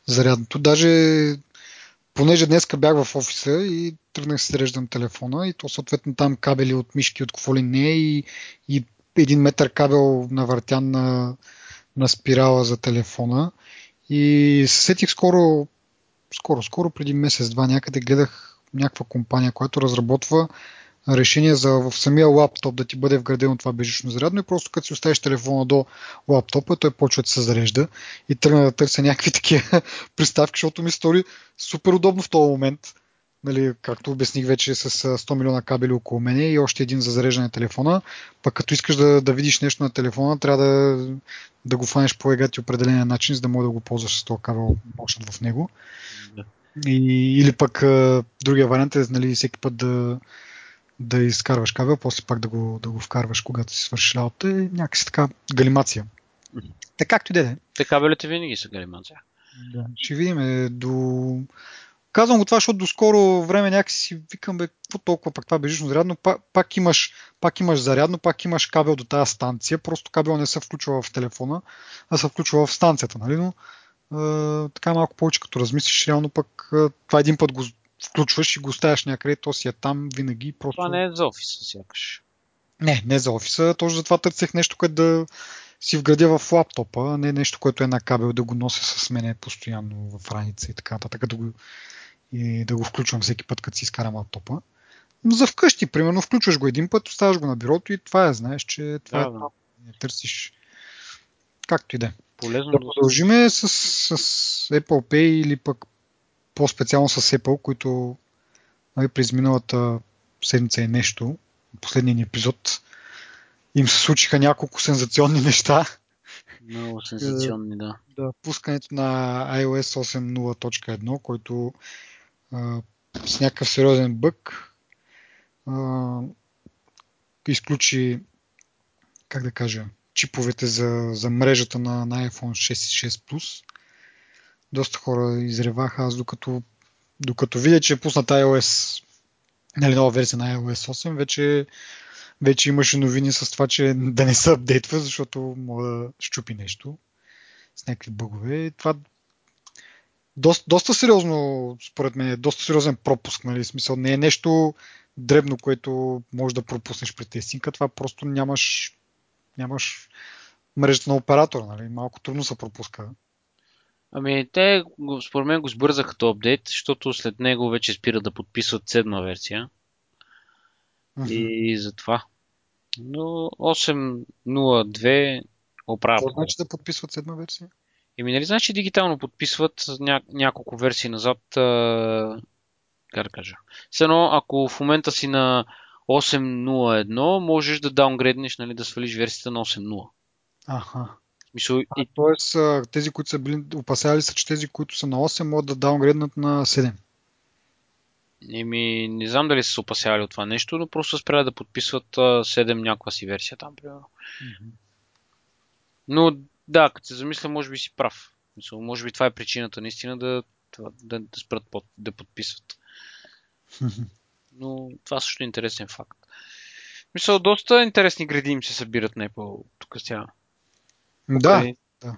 зарядното. Даже понеже днеска бях в офиса и тръгнах се среждам телефона и то съответно там кабели от мишки, от какво ли не и, и един метър кабел навъртян на, на спирала за телефона. И се сетих скоро, скоро, скоро преди месец-два някъде гледах някаква компания, която разработва решение за в самия лаптоп да ти бъде вградено това бежично зарядно и просто като си оставиш телефона до лаптопа, той почва да се зарежда и тръгна да търся някакви такива приставки, защото ми стори супер удобно в този момент. Нали, както обясних вече с 100 милиона кабели около мене и още един за зареждане на телефона. Пък като искаш да, да видиш нещо на телефона, трябва да, да го фанеш по егати определения начин, за да може да го ползваш с този кабел мощен в него. И, или пък другия вариант е нали, всеки път да, да изкарваш кабел, после пак да го, да го вкарваш, когато си свършиш работа. Е някакси така галимация. Mm-hmm. Така както и да е. Те кабелите винаги са галимация. Да. Ще видим. Е, до... Казвам го това, защото до скоро време някакси си викам, бе, какво толкова пак това бежично зарядно, пак, пак, имаш, пак имаш зарядно, пак имаш кабел до тази станция, просто кабел не се включва в телефона, а се включва в станцията, нали? Но е, така малко повече като размислиш, реално пък е, това един път го включваш и го оставяш някъде, то си е там винаги. Просто... Това не е за офиса, сякаш. Не, не за офиса. Точно затова търсех нещо, което да си вградя в лаптопа, а не нещо, което е на кабел, да го нося с мене постоянно в раница и така нататък, да го, и да го включвам всеки път, като си изкарам лаптопа. Но за вкъщи, примерно, включваш го един път, оставаш го на бюрото и това е, знаеш, че това да, е да. Не търсиш както и да е. Полезно да продължиме с, с Apple Pay или пък по-специално с Apple, които нали, през миналата седмица е нещо, последния ни епизод, им се случиха няколко сензационни неща. Много сензационни, да. Да, пускането на iOS 8.0.1, който а, с някакъв сериозен бък а, изключи, как да кажа, чиповете за, за мрежата на, на iPhone 6 и 6 Plus доста хора изреваха. Аз докато, докато видя, че е пусната iOS, нали, нова версия на iOS 8, вече, вече имаше новини с това, че да не се апдейтва, защото мога да щупи нещо с някакви бъгове. Това доста, доста сериозно, според мен, е доста сериозен пропуск. Нали? Смисъл, не е нещо дребно, което може да пропуснеш при тестинга. Това просто нямаш, нямаш мрежата на оператора. Нали? Малко трудно се пропуска. Ами, те според мен го сбързаха като апдейт, защото след него вече спира да подписват седма версия. Uh-huh. И затова. Но 8.02 оправя. Какво значи да подписват седма версия? Еми, нали значи дигитално подписват ня- няколко версии назад, а... как да кажа. Все едно, ако в момента си на 8.01, можеш да даунгрейднеш, нали, да свалиш версията на 8.0. Аха. Мисъл, а, и... Тоест, тези, които са били, опасяли са, че тези, които са на 8, могат да даунгрейднат на 7. Еми, не знам дали са се опасявали от това нещо, но просто спряли да подписват 7 някаква си версия там, примерно. Mm-hmm. Но да, като се замисля, може би си прав. Мисъл, може би това е причината наистина да, да, да спрат под, да подписват. Но това също е интересен факт. Мисля, доста интересни гради им се събират на Apple тук сега. Да. Okay. да.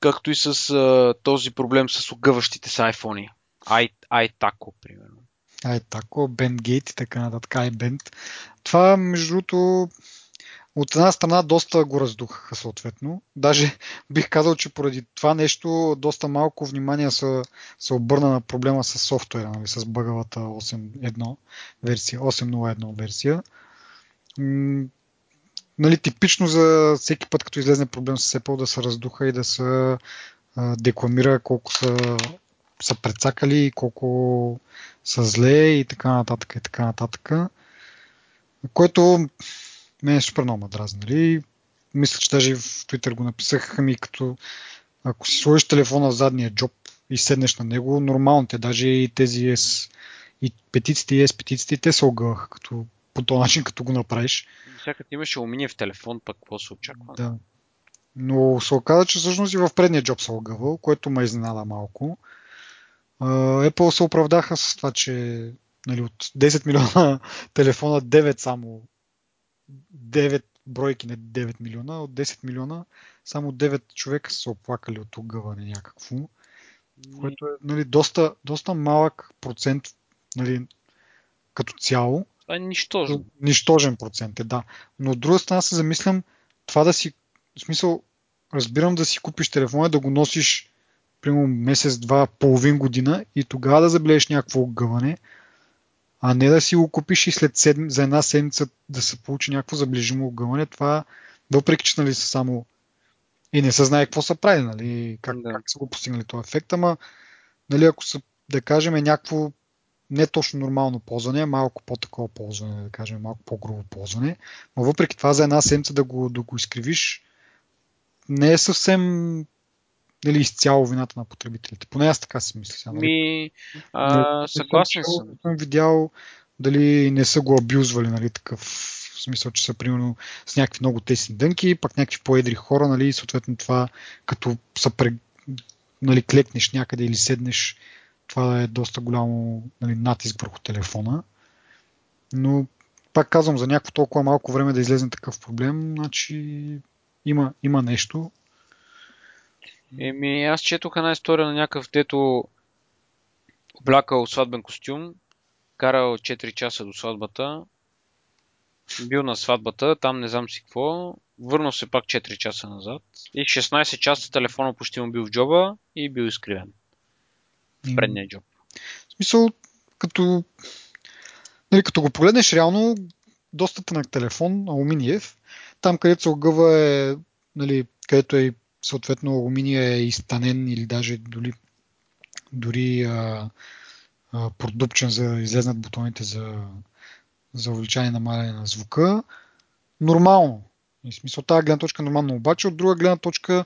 Както и с а, този проблем с огъващите с iPhone. i, iTaco, примерно. iTaco, BendGate и така нататък, iBend. Това, между другото, от една страна доста го раздухаха съответно. Даже бих казал, че поради това нещо доста малко внимание се, се обърна на проблема с софтуера, нали, с бъгавата 8.1 версия, 8.01 версия нали, типично за всеки път, като излезне проблем с Apple, да се раздуха и да се а, декламира колко са, са прецакали, колко са зле и така нататък и така нататък. Което ме е супер много дразни. Нали? Мисля, че даже в Twitter го написах, ами като ако си сложиш телефона в задния джоб и седнеш на него, нормалните, даже и тези S, и петиците и S петиците, те се огъваха като по този начин, като го направиш. Всякът имаше уминия в телефон, пък какво се очаква? Да. Но се оказа, че всъщност и в предния джоб се огъвал, което ме изненада малко. Apple се оправдаха с това, че нали, от 10 милиона телефона 9 само 9 бройки на 9 милиона, от 10 милиона само 9 човека са се оплакали от огъване някакво, което е нали, доста, доста малък процент нали, като цяло. Това е нищожен. Нищожен процент е, да. Но от друга страна се замислям това да си, в смисъл, разбирам да си купиш телефона, да го носиш примерно месец, два, половин година и тогава да забележиш някакво огъване, а не да си го купиш и след седм... за една седмица да се получи някакво заближимо огъване. Това, въпреки че нали, са само и не се знае какво са правили, нали, как, да. как са го постигнали този ефект, ама нали, ако са, да кажем, някакво не точно нормално ползване, малко по-такова ползване, да кажем, малко по-грубо ползване, но въпреки това за една седмица да го, да го изкривиш, не е съвсем нали, изцяло вината на потребителите. Поне аз така си мисля. Нали? Ми, а, не, съгласен съм. съм видял дали не са го абюзвали, нали, такъв в смисъл, че са примерно с някакви много тесни дънки, пак някакви по-едри хора, нали, и съответно това, като са пре, нали, клекнеш някъде или седнеш, това е доста голямо нали, натиск върху телефона. Но пак казвам, за някакво толкова малко време да излезе такъв проблем, значи има, има нещо. Еми, аз четох една история на някакъв, дето облякал сватбен костюм, карал 4 часа до сватбата, бил на сватбата, там не знам си какво, върнал се пак 4 часа назад и 16 часа телефона почти му бил в джоба и бил изкривен. В предния джоб. В смисъл, като, нали, като го погледнеш реално, доста тънък телефон, алуминиев, там където се огъва е, нали, където е съответно алуминия е изтанен или даже дори, дори а, а, продупчен за излезнат бутоните за, за увеличаване и намаляне на звука. Нормално. В смисъл, тази гледна точка е нормално. Обаче от друга гледна точка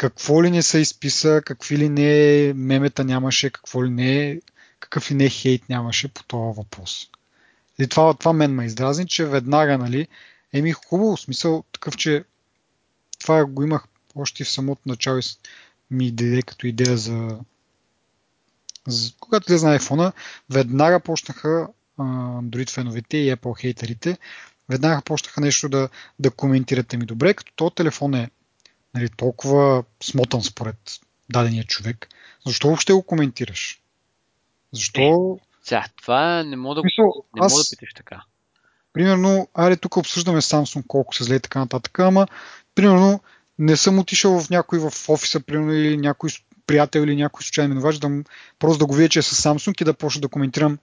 какво ли не се изписа, какви ли не мемета нямаше, какво ли не, какъв ли не хейт нямаше по този въпрос. И това, това мен ме издразни, че веднага, нали, еми хубаво, смисъл такъв, че това го имах още в самото начало ми дойде като идея за, за когато излезе на iPhone, веднага почнаха Android феновете и Apple хейтерите, веднага почнаха нещо да, да коментирате ми добре, като този телефон е нали, толкова смотан според дадения човек. Защо въобще го коментираш? Защо... Е, сега, това не мога да, Мисъл, не аз... мога да питаш така. Примерно, айде тук обсъждаме Samsung колко се зле и така нататък, ама примерно не съм отишъл в някой в офиса, примерно, или някой приятел или някой случайен минувач, да, просто да го видя, че е с Samsung и да почна да коментирам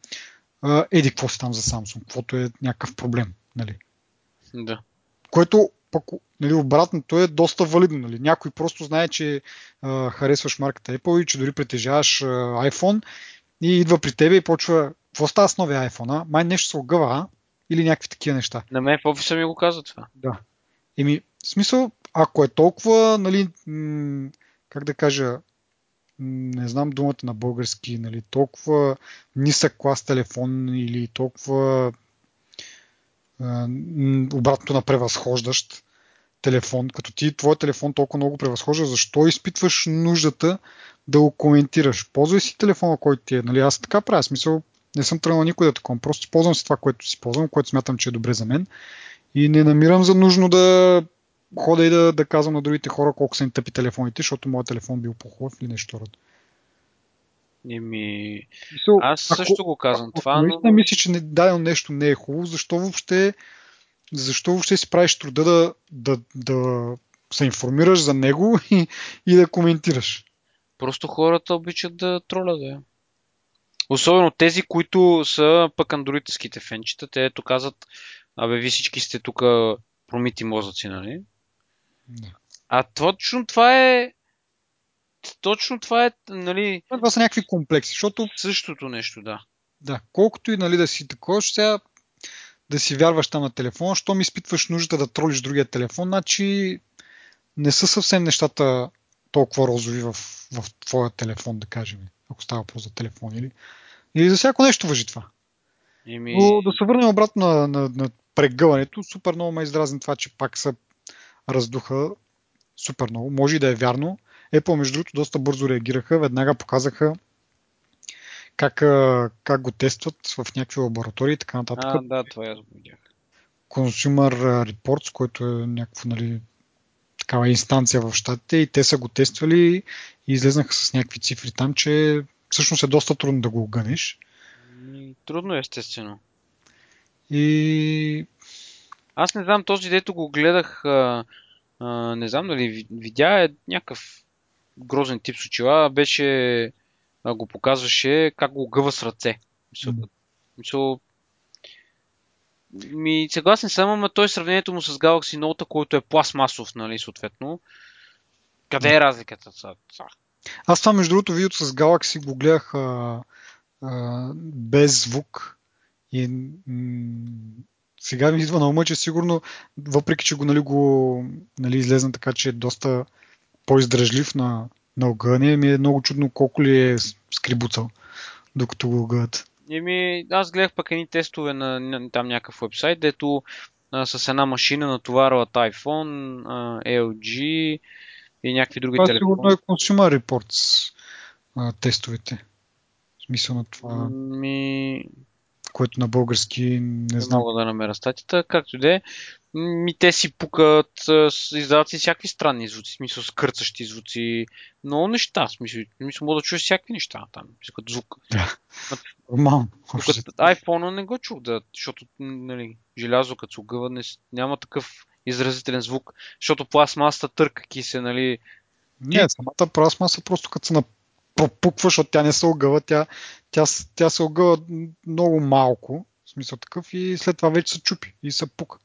еди, какво си там за Samsung, каквото е някакъв проблем. Нали? Да. Което пък нали, обратното е доста валидно. Нали. Някой просто знае, че а, харесваш марката Apple и че дори притежаваш а, iPhone и идва при тебе и почва какво става с новия iPhone? А? Май нещо се огъва, а? Или някакви такива неща. На мен в офиса ми го казва това. Да. Еми, в смисъл, ако е толкова, нали, м- как да кажа, не знам думата на български, нали, толкова нисък клас телефон или толкова обратното на превъзхождащ телефон, като ти твой телефон толкова много превъзхожда, защо изпитваш нуждата да го коментираш? Ползвай си телефона, който ти е. Нали, аз така правя, смисъл, не съм тръгнал никой да такова, просто ползвам си това, което си ползвам, което смятам, че е добре за мен и не намирам за нужно да хода и да, да казвам на другите хора колко са им тъпи телефоните, защото моят телефон бил по-хубав или нещо род. Еми, so, аз също ако, го казвам ако, това. Ако но... мислиш, че не, дадено нещо не е хубаво, защо въобще, защо въобще си правиш труда да, да, да се информираш за него и, и да коментираш? Просто хората обичат да тролят, да. Особено тези, които са пък андроидските фенчета, те ето казват, абе, ви всички сте тук промити мозъци, нали? Да. А точно това е. Точно това е, нали. Това са някакви комплекси, защото. Същото нещо, да. Да. Колкото и нали, да си такова, сега да си вярваш там на телефона, що ми изпитваш нужда да тролиш другия телефон, значи не са съвсем нещата толкова розови в, в твоя телефон, да кажем, ако става по за телефон или, или за всяко нещо въжи това. Ими... Но да се върнем обратно на, на, на прегъването, супер много ме издразни това, че пак са раздуха супер много. Може и да е вярно. Apple, между другото, доста бързо реагираха. Веднага показаха как, как го тестват в някакви лаборатории и така нататък. А, да, това го видях. Consumer Reports, който е някаква нали, такава инстанция в щатите и те са го тествали и излезнаха с някакви цифри там, че всъщност е доста трудно да го огънеш. Трудно е, естествено. И... Аз не знам, този дето го гледах, а, а, не знам дали видя е някакъв грозен тип с очила, беше, а, го показваше как го гъва с ръце. Мисъл, mm. мисъл, ми, съгласен съм, ама той сравнението му с Galaxy Note, който е пластмасов, нали, съответно. Къде е разликата? Аз това, между другото, видеото с Galaxy го гледах а, а, без звук и м- сега ми идва на ума, че сигурно, въпреки че го, нали, го нали, излезна така, че е доста по-издръжлив на, на огъне, ми е много чудно колко ли е скрибуцал, докато го огъдат. Еми, аз гледах пък едни тестове на, на там някакъв вебсайт, дето а, с една машина натоварват iPhone, а, LG и някакви други телефони. Това сигурно е Consumer Reports а, тестовете. В смисъл на това. Ми... Което на български не знам. Мога да намеря статията. Както и да е. Ми те си пукат, издават си всякакви странни звуци, смисъл скърцащи звуци, много неща, смисъл, смисъл мога да чуеш всякакви неща там, като звук. Нормално. iPhone не го чух, да, защото нали, желязо като се огъва не, няма такъв изразителен звук, защото пластмасата търкаки се, нали. Не, самата пластмаса просто като се пропуква, защото тя не се огъва, тя, тя, тя се огъва много малко, в смисъл такъв и след това вече се чупи и се пука.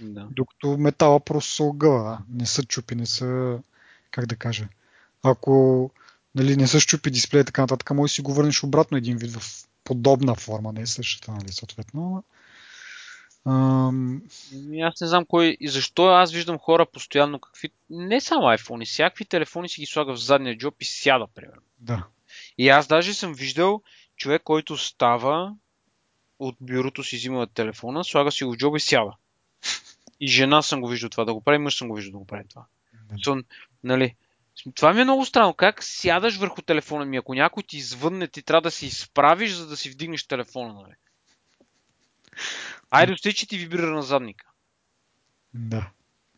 Да. Докато метала просто се огъва, не са чупи, не са, как да кажа. Ако нали, не са щупи дисплея и така нататък, може да си го върнеш обратно един вид в подобна форма, не е същата, нали, съответно. Ам... Ами, аз не знам кой и защо аз виждам хора постоянно какви. Не само iPhone, всякакви телефони си ги слага в задния джоб и сяда, примерно. Да. И аз даже съм виждал човек, който става от бюрото си взима телефона, слага си го в джоба и сяда. И жена съм го виждал това да го прави, мъж съм го виждал да го прави това. Mm-hmm. нали, това ми е много странно. Как сядаш върху телефона ми? Ако някой ти извънне, ти трябва да се изправиш, за да си вдигнеш телефона. Нали? Айде, усти, че ти вибрира на задника. Да.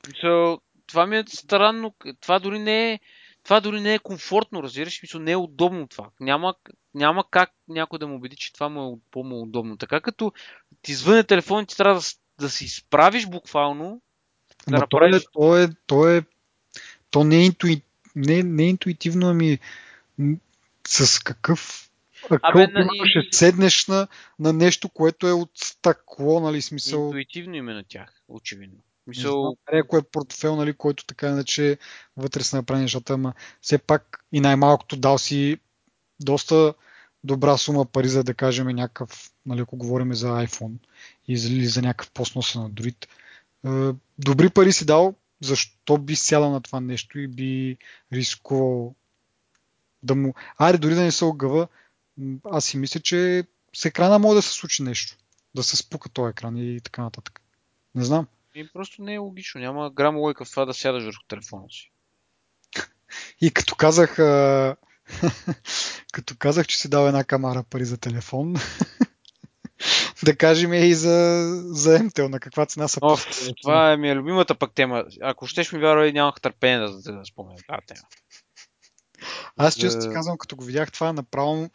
So, това ми е странно. Това дори не е, това дори не е комфортно, разбираш? Мисля, не е удобно това. Няма, няма как някой да му убеди, че това му е по-удобно. Така като ти звъне телефон, ти трябва да, да се изправиш буквално. Да направиш... то, е, то, е, то е то не е, интуи, не, не е интуитивно, ами с какъв Абе, на... ще седнеш на, на нещо, което е от стъкло, нали, смисъл... Интуитивно име на тях, очевидно. Мисъл... Знам, е портфел, нали, който така иначе вътре се направи нещата, ама все пак и най-малкото дал си доста добра сума пари, за да кажем някакъв, нали, ако говорим за iPhone или за някакъв постносен Android. Е, добри пари си дал, защо би сядал на това нещо и би рискувал да му... Аре, дори да не се огъва, аз си мисля, че с екрана може да се случи нещо. Да се спука този екран и така нататък. Не знам. И просто не е логично. Няма грам логика в това да сядаш върху телефона си. И като казах, а... като казах, че си дал една камара пари за телефон, да кажем и за, за MTL, на каква цена са О, Това е ми е любимата пък тема. Ако щеш ми вярвай, нямах търпение да, да, спомня тази тема. Аз често за... казвам, като го видях това, направо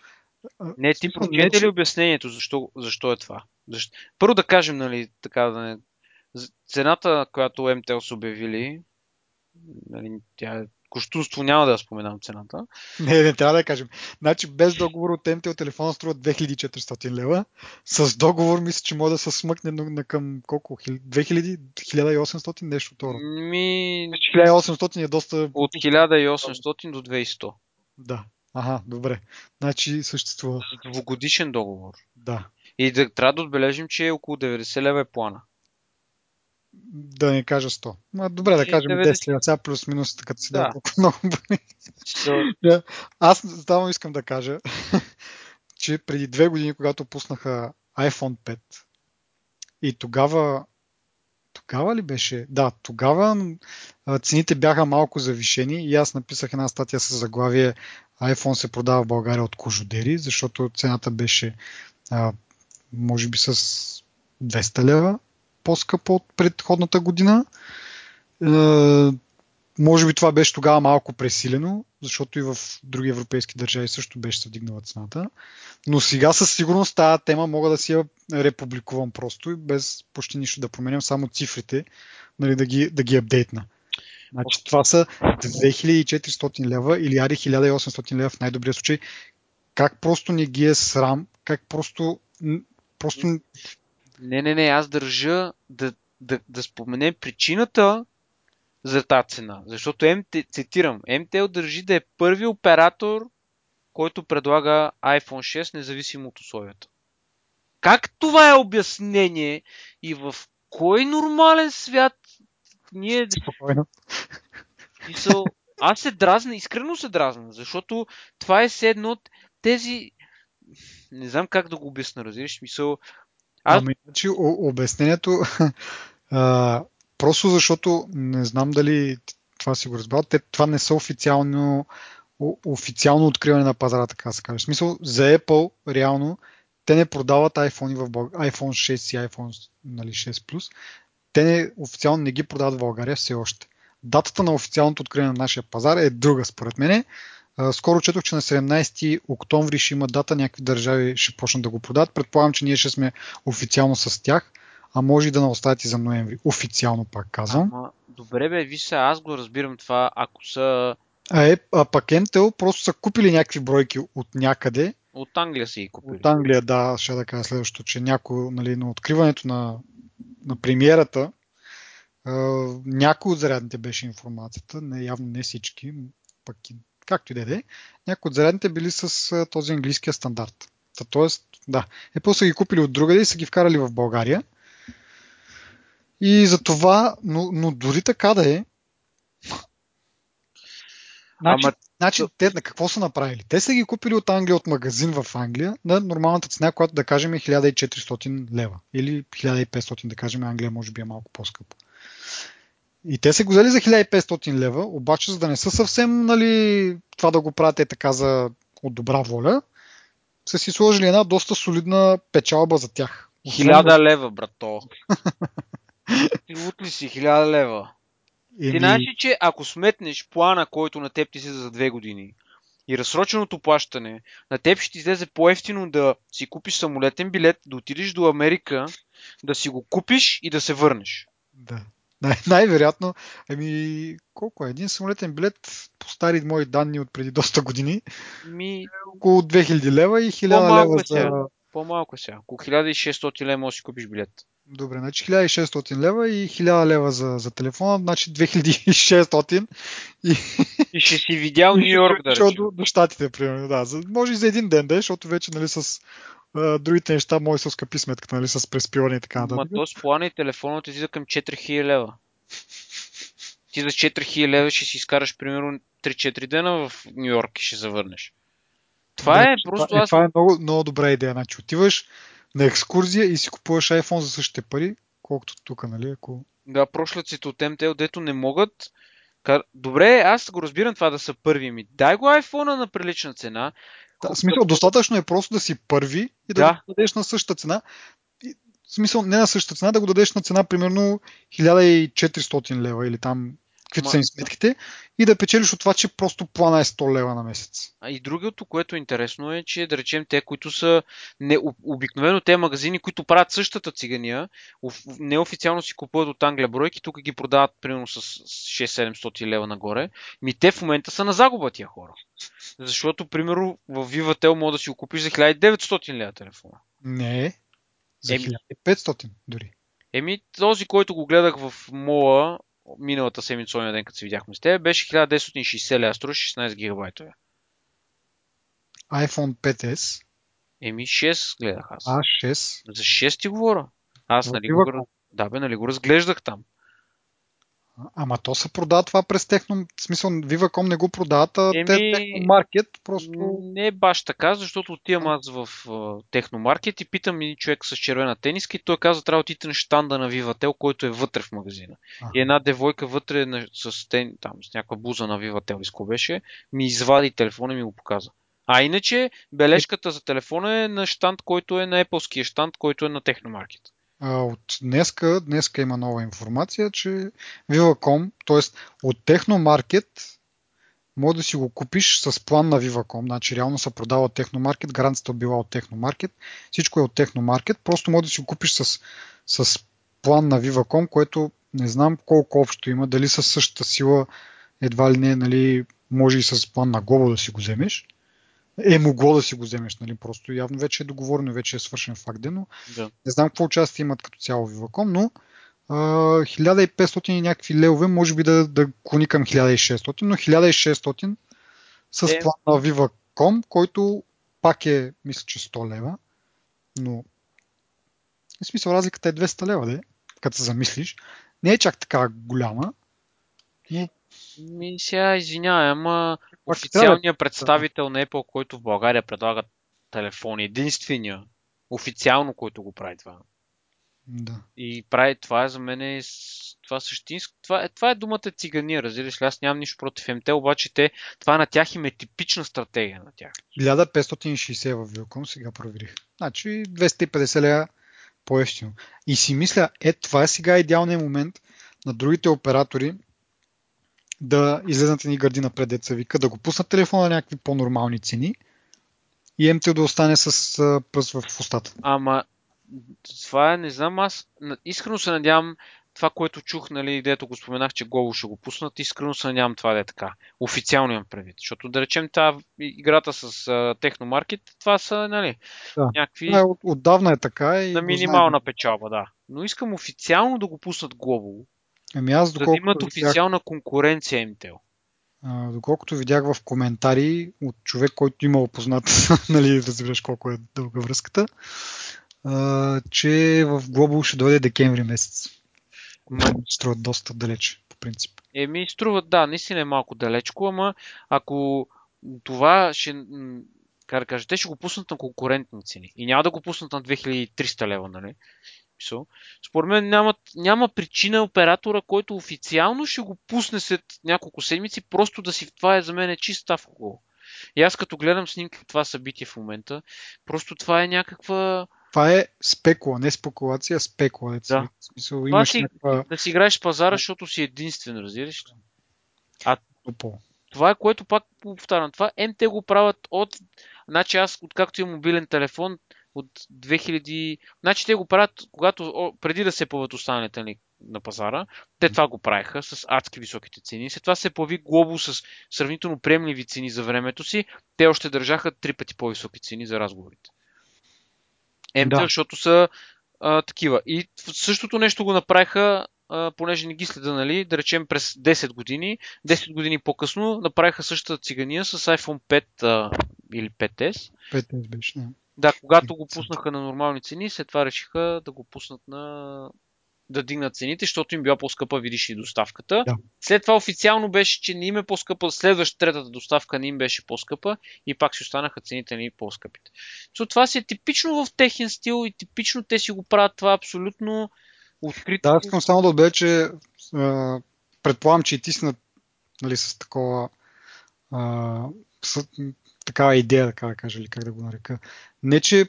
не, ти прочете ли обяснението защо, защо е това? Защо... Първо да кажем, нали, така да не... Цената, която MTL са обявили, нали, тя е Кощунство няма да споменам цената. Не, не трябва да кажем. Значи без договор от MTL телефона струва 2400 лева. С договор мисля, че може да се смъкне на към колко? 2000? 1800? Нещо второ. Ми... 1800 е доста... От 1800 до 2100. Да. Ага, добре. Значи съществува. Двогодишен договор. Да. И да, трябва да отбележим, че е около 90 лева е плана. Да не кажа 100. Но, добре, да кажем 90... 10 лева, сега плюс-минус, като си да. дава много so... Аз само искам да кажа, че преди две години, когато пуснаха iPhone 5 и тогава тогава ли беше? Да, тогава цените бяха малко завишени и аз написах една статия с заглавие iPhone се продава в България от кожодери, защото цената беше а, може би с 200 лева по-скъпо от предходната година. Може би това беше тогава малко пресилено, защото и в други европейски държави също беше се вдигнала цената. Но сега със сигурност тази тема мога да си я републикувам просто и без почти нищо да променям, само цифрите, нали, да, ги, да ги апдейтна. Значи това са 2400 лева или ари 1800 лева в най-добрия случай. Как просто не ги е срам, как просто... просто... Не, не, не, аз държа да, да, да споменем причината за тази цена. Защото МТ, цитирам, МТЛ държи да е първи оператор, който предлага iPhone 6 независимо от условията. Как това е обяснение и в кой нормален свят ние... Спокойно. Мисъл, аз се дразна, искрено се дразна, защото това е все едно от тези... Не знам как да го обясна, разбираш? Мисъл... Аз... Ами, значи, обяснението... а, просто защото не знам дали това си го разбрал, те, това не са официално официално откриване на пазара, така да се каже. В смисъл, за Apple, реално, те не продават iPhone, в Бълг... iPhone 6 и iPhone нали, 6 Plus те не, официално не ги продават в България все още. Датата на официалното откриване на нашия пазар е друга, според мен. Скоро четох, че на 17 октомври ще има дата, някакви държави ще почнат да го продават. Предполагам, че ние ще сме официално с тях, а може и да не оставят и за ноември. Официално пак казвам. Ама, добре бе, виж се, аз го разбирам това, ако са... А, е, а пак Intel просто са купили някакви бройки от някъде. От Англия си ги купили. От Англия, да, ще да кажа следващото, че някой, нали, на откриването на на премиерата някой от зарядните беше информацията, не, явно не всички, пък и както и да е, някои от зарядните били с този английския стандарт. тоест, да, Apple са ги купили от другаде и са ги вкарали в България. И за това, но, но дори така да е, Значи, Ама... значи те на какво са направили? Те са ги купили от Англия, от магазин в Англия, на нормалната цена, която да кажем е 1400 лева. Или 1500, да кажем, Англия може би е малко по-скъпо. И те са го взели за 1500 лева, обаче за да не са съвсем нали, това да го правят е така за от добра воля, са си сложили една доста солидна печалба за тях. Хиляда лева, брато. Ти ли си хиляда лева? Еми... Ти знаеш ли, че ако сметнеш плана, който на теб ти се за две години и разсроченото плащане, на теб ще ти излезе по-ефтино да си купиш самолетен билет, да отидеш до Америка, да си го купиш и да се върнеш. Да. Най- най-вероятно, ами, колко е? Един самолетен билет, по стари мои данни от преди доста години, ми... около 2000 лева и 1000 лева за... Сега. По-малко сега. Около 1600 лева можеш да си купиш билет. Добре, значи 1600 лева и 1000 лева за, за телефона, значи 2600 и... И ще си видял Нью Йорк, да до, до щатите, примерно, да. За, може и за един ден, да, защото вече, нали, с а, другите неща може да скъпи сметката, нали, с преспиване и така нататък. Ма то с плана и телефонът ти към 4000 лева. Ти за 4000 лева ще си изкараш, примерно, 3-4 дена в Нью Йорк и ще завърнеш. Това да, е просто това, аз... Това е много, много добра идея. Значи отиваш, на екскурзия и си купуваш iPhone за същите пари, колкото тук, нали? Ако... Да, прошлаците от MTL, дето не могат. Добре, аз го разбирам това да са първи ми. Дай го iPhone на прилична цена. Да, смисъл, достатъчно е просто да си първи и да, да. го дадеш на същата цена. В смисъл, не на същата цена, да го дадеш на цена примерно 1400 лева или там каквито са им сметките, и да печелиш от това, че просто плана е 100 лева на месец. А и другото, което е интересно е, че да речем те, които са не, обикновено те магазини, които правят същата цигания, неофициално си купуват от Англия бройки, тук ги продават примерно с 6-700 лева нагоре, ми те в момента са на загуба тия хора. Защото, примерно, в Vivatel може да си го купиш за 1900 лева телефона. Не, за 1500 дори. Еми, този, който го гледах в мола, миналата седмица, оня ден, като се видяхме с теб, беше 1960 лева, струваше 16 гигабайтове. iPhone 5S. Еми 6 гледах аз. А, 6? За 6 ти говоря. Аз, нали го, да, бе, нали го разглеждах там. Ама то се продава това през техно... В смисъл, Viva.com не го продават, а Еми... те техномаркет просто... Не е баш така, защото отивам аз в uh, техномаркет и питам един човек с червена тениска и той казва, трябва да отидете на штанда на Vivatel, който е вътре в магазина. Ага. И една девойка вътре на, с, тен, там, с някаква буза на Vivatel, изко беше, ми извади телефона и ми го показа. А иначе бележката за телефона е на штанд, който е на Apple-ския штанд, който е на Техномаркет. От днеска, днеска има нова информация, че Viva.com, т.е. от Техномаркет може да си го купиш с план на Viva.com. Значи реално се продава от Техномаркет, гаранцията била от Техномаркет, всичко е от Техномаркет, просто може да си го купиш с, с план на Viva.com, което не знам колко общо има, дали със същата сила едва ли не, нали, може и с план на Global да си го вземеш. Е могло да си го вземеш, нали, просто явно вече е договорено, вече е свършен факт, но Да. не знам какво участие имат като цяло Viva.com, но а, 1500 и някакви левове, може би да, да клони към 1600, но 1600 с Е. план на Viva.com, който пак е, мисля, че 100 лева, но в смисъл разликата е 200 лева, де, като се замислиш. Не е чак така голяма, но Ми сега извинявай, ама официалният представител на Apple, който в България предлага телефони, единствения официално, който го прави това. да. И прави това за мен е това същинско. Това е, това е думата цигания, разбираш ли? Аз нямам нищо против МТ, обаче те, това на тях им е типична стратегия на тях. 1560 в Viacom, сега проверих. Значи 250 лева по-ефтино. И си мисля, е, това е сега идеалният момент на другите оператори да излезнат ни гърди напред, деца вика, да го пуснат телефона на някакви по-нормални цени и МТ да остане с а, пръст в устата. Ама това е, не знам, аз искрено се надявам това, което чух, нали, идеята го споменах, че Глобо ще го пуснат, искрено се надявам това да е така. Официално имам предвид. Защото да речем тази играта с а, Техномаркет, това са, нали, Да. някакви Това е, от, отдавна е така и на минимална печалба, да. Но искам официално да го пуснат Глобо, Ами аз за да имат официална конкуренция МТЛ. а, доколкото видях в коментари от човек, който имал познат, нали, разбираш колко е дълга връзката, а, че в Global ще дойде декември месец. Ма, Струват доста далече, по принцип. Еми, струват, да, наистина е малко далечко, ама ако това ще, как да кажа, те ще го пуснат на конкурентни цени и няма да го пуснат на 2300 лева, нали? Мисъл. Според мен няма, няма причина оператора, който официално ще го пусне след няколко седмици, просто да си, това е за мен е чист ставка. И аз като гледам снимки от това събитие в момента, просто това е някаква... Това е спекула, не спекулация, а спекула. Да. В смисъл, имаш си, някаква да си играеш пазара, защото си единствен, разбираш ли? тупо. Това е което пак повтарям. Това МТ го правят от... Значи аз, откакто имам мобилен телефон, от 2000... Значи те го правят, когато, преди да се появят останалите нали, на пазара, те това го правиха с адски високите цени. След това се появи Глобо с сравнително приемливи цени за времето си. Те още държаха три пъти по-високи цени за разговорите. МТ, Да. защото са а, такива. И същото нещо го направиха, а, понеже не ги следа, нали, да речем през 10 години. 10 години по-късно направиха същата цигания с iPhone 5 а, или 5S. 5 беше. Да. Да, когато го пуснаха на нормални цени, след това решиха да го пуснат на да дигнат цените, защото им била по-скъпа, видиш и доставката. Да. След това официално беше, че не им е по-скъпа, следващата третата доставка не им беше по-скъпа и пак си останаха цените ни по-скъпите. So, това си е типично в техен стил и типично те си го правят това абсолютно открито. Да, искам само да отбележа, че предполагам, че и ти си на, нали, с такова а, с, такава идея, така да кажа, или как да го нарека. Не, че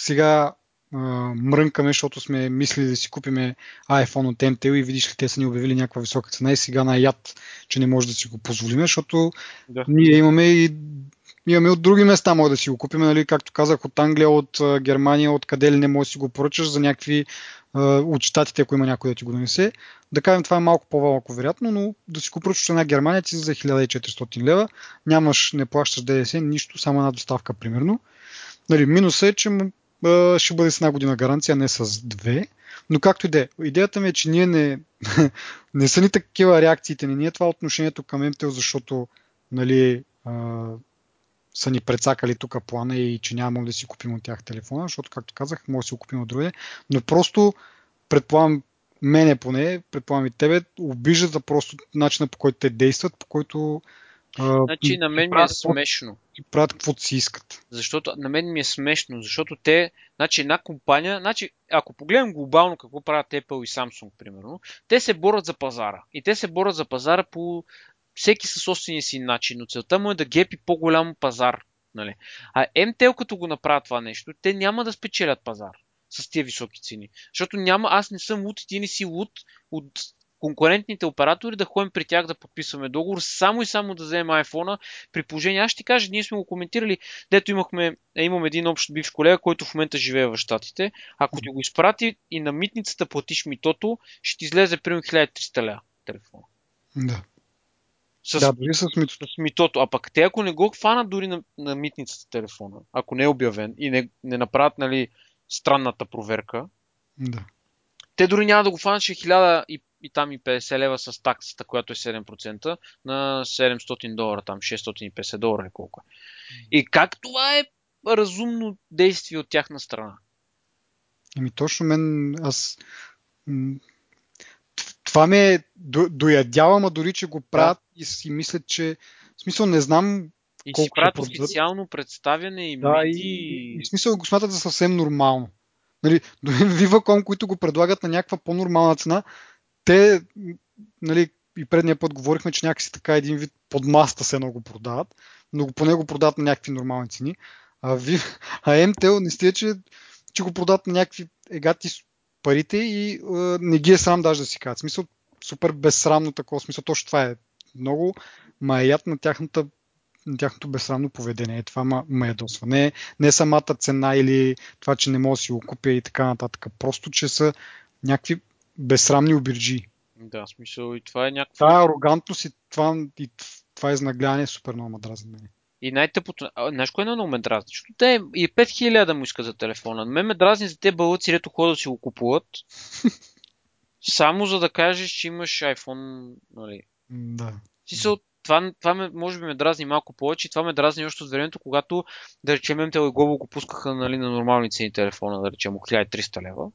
сега а, мрънкаме, защото сме мислили да си купиме iPhone от MTL и видиш ли, те са ни обявили някаква висока цена и сега на яд, че не може да си го позволим, защото Да. ние имаме и имаме от други места, може да си го купим, нали, както казах, от Англия, от Германия, от къде ли не може да си го поръчаш за някакви от щатите, ако има някой да ти го донесе. Да кажем, това е малко по-малко вероятно, но да си поръчаш една Германия ти за 1400 лева, нямаш, не плащаш ДДС, нищо, само една доставка, примерно. Нали, минусът е, че ще бъде с една година гаранция, не с две. Но както и да е, идеята ми е, че ние не, не са ни такива реакциите ни, не е това отношението към МТО, защото нали, са ни прецакали тук плана и че няма да си купим от тях телефона, защото, както казах, може да си го купим от друге. Но просто, предполагам, мене поне, предполагам и тебе, обиждат за просто начина по който те действат, по който а, Значи на мен ми е смешно. правят каквото си искат. Защото на мен ми е смешно, защото те, значи една компания, значи ако погледнем глобално какво правят Apple и Samsung, примерно, те се борят за пазара. И те се борят за пазара по всеки със собствения си начин, но целта му е да гепи по-голям пазар. Нали? А MTL като го направят това нещо, те няма да спечелят пазар. с тия високи цени. Защото няма, аз не съм луд и ти не си луд от конкурентните оператори да ходим при тях да подписваме договор, само и само да вземем iPhone. При положение, аз ще ти кажа, ние сме го коментирали, дето имахме, е, имам един общ бивш колега, който в момента живее в Штатите. Ако ти го изпрати и на митницата платиш митото, ще ти излезе примерно 1300 ля телефона. Да. С, Да, дори с митото. с митото. А пък те ако не го хванат дори на, на митницата телефона, ако не е обявен и не, не направят нали, странната проверка, Да. те дори няма да го фанат, ще е 1000 и, и там и 50 лева с таксата, която е 7% на 700 долара, там 650 долара или колко е. И как това е разумно действие от тяхна страна? Еми точно мен, аз... Това ме до- доядява, ма дори, че го правят и си мислят, че... В смисъл не знам... И Колко си правят официално представяне и Да, и, медии. и, и в смисъл го смятат за съвсем нормално. Нали, дори Viva.com, които го предлагат на някаква по-нормална цена, те, нали, и предния път говорихме, че някакси така един вид под маста се едно го продават, но поне го продават на някакви нормални цени. А, Ви, а MTL не стига, че, че го продават на някакви егати парите и а, не ги е срам даже да си кажат. В смисъл, супер безсрамно такова. Смисъл, точно това е. Много маят на тяхната на тяхното безсрамно поведение. Това ма, ме ядосва. Не, не самата цена или това, че не мога да си го купя и така нататък. Просто, че са някакви безсрамни обирджи. Да, смисъл и това е някакво. Това арогантност и това, и това изнагляване е супер много ме дразни мене. И най-тъпото, а, знаеш кое е много ме дразни? Защото те и 5000 да му иска за телефона. Ме ме дразни за те бълъци, дето ходят да си го купуват. само за да кажеш, че имаш iPhone, нали. Да. В Смисъл, това, това ме, може би ме дразни малко повече и това ме дразни още от времето, когато, да речем, MTL и Global го пускаха нали, на нормални цени телефона, да речем, от 1300 лева.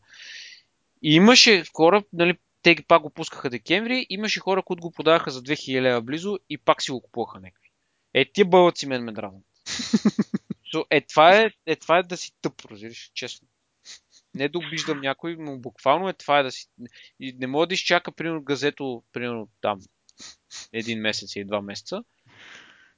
И имаше хора, нали, те пак го пускаха декември, имаше хора, които го продаваха за 2000 лева близо и пак си го купуваха някакви. Е, тия бълъци мен ме дразнат. So, е, това е, е, това е да си тъп, разбираш, честно. Не да обиждам някой, но буквално е това е да си... И не мога да изчака, примерно, газето, примерно там, един месец или два месеца.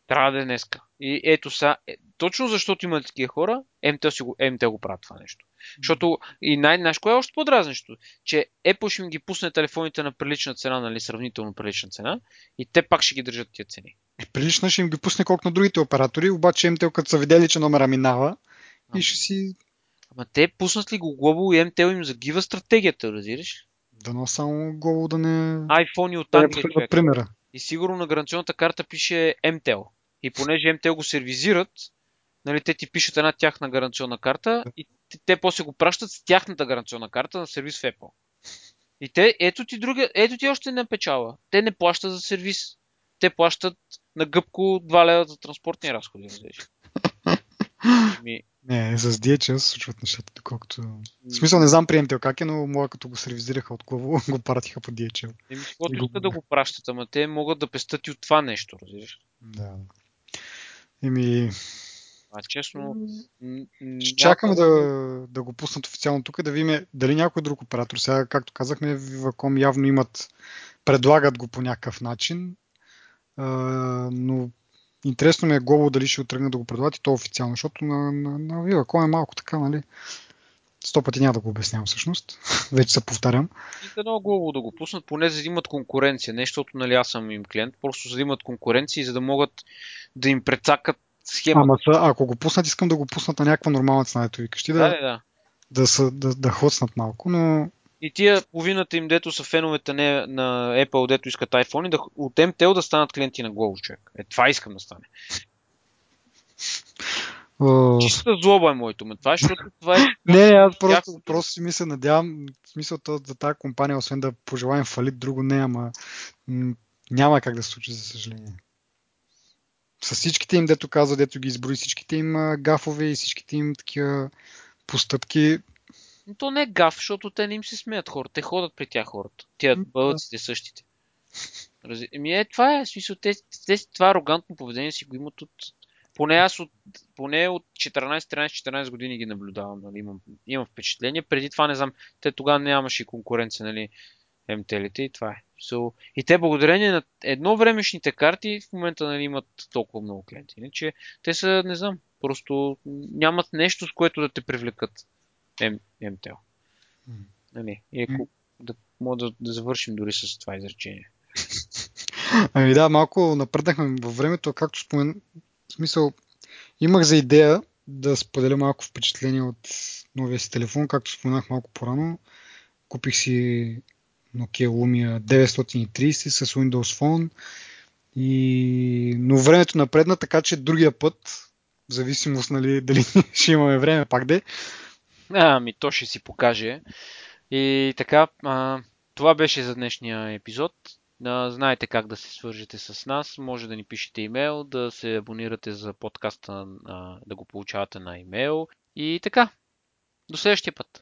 Трябва да е днеска. И ето са, е, точно защото има такива хора, МТ, си го, МТ го правят това нещо. Защото и най знаеш кое е още по-дразнещо? Че Apple ще им ги пусне телефоните на прилична цена, нали, сравнително прилична цена, и те пак ще ги държат тия цени. И прилично ще им ги пусне колко на другите оператори, обаче MTL като са видели, че номера минава и ще си Ама те пуснат ли го Global и MTL им загива стратегията, разбираш? дано само голово да не, iPhone и от да Англия, човек. примера. И сигурно на гаранционната карта пише MTL. И понеже MTL го сервизират, нали, те ти пишат една тяхна гаранционна карта и те, те после го пращат с тяхната гаранционна карта на сервис в Apple. И те, ето ти, друга, ето ти още не печала. Те не плащат за сервис. Те плащат на гъбко 2 лева за транспортни разходи. разбираш. Ми, Не, с DHL се случват нещата, доколкото... В смисъл не знам при MTL как е, но моя като го сервизираха от главо, го пратиха по DHL. еми, каквото И го- да го пращат, ама те могат да пестат и от това нещо, разбираш. Да. Еми, А честно, ще чакаме да, да го пуснат официално тук, да видим дали някой друг оператор. Сега, както казахме, Viva.com явно имат, предлагат го по някакъв начин, а, но интересно ми е Global дали ще отръгне да го предлагат и то официално, защото на, на, на Viva.com е малко така, нали? Сто пъти няма да го обяснявам всъщност. Вече се повтарям. И дано главо да го пуснат, поне за да имат конкуренция. Не защото нали, аз съм им клиент, просто за да имат конкуренция и за да могат да им прецакат схема. Ама ако го пуснат, искам да го пуснат на някаква нормална цена, ето викаш ти, Да, да, да, да. да, са, да, да хоцнат малко, но И тия половината им, дето са феновете не, на Apple, дето искат iPhone, да, от MTL да станат клиенти на Global човек. Е, това искам да стане. а, Чиста злоба е моето ме. Това е, защото това е... Не, аз просто, просто си мисля, надявам, в смисъл за тази компания, освен да пожелаем фалит, друго не, ама няма как да се случи, за съжаление. С всичките им, дето каза, дето ги изброи, всичките им гафове и всичките им такива постъпки, Но то не е гаф, защото те не им се смеят хората. Те ходят при тях хората. Тия М, бълъците същите. Еми е, това е. Смисъл, те, те, това арогантно поведение си го имат от... Поне аз от, поне от 14-13-14 години ги наблюдавам. Нали, имам, имам впечатление. Преди това не знам. Те тогава нямаше и конкуренция, нали, МТЛите и това е. So, и те благодарение на едновремешните карти в момента нали, имат толкова много клиенти. Иначе те са, не знам, просто нямат нещо с което да те привлекат. М, МТЛ. Нали? И ако да, мога да, да завършим дори с това изречение. Ами да, малко напреднахме във времето, както спомен... В смисъл, имах за идея да споделя малко впечатление от новия си телефон, както споменах малко по-рано. Купих си Nokia Lumia 930 с Windows Phone. И... Но времето напредна, така че другия път, в зависимост нали, дали ще имаме време пак де. Ами то ще си покаже. И така, а, това беше за днешния епизод. А, знаете как да се свържете с нас. Може да ни пишете имейл, да се абонирате за подкаста, а, да го получавате на имейл. И така, до следващия път.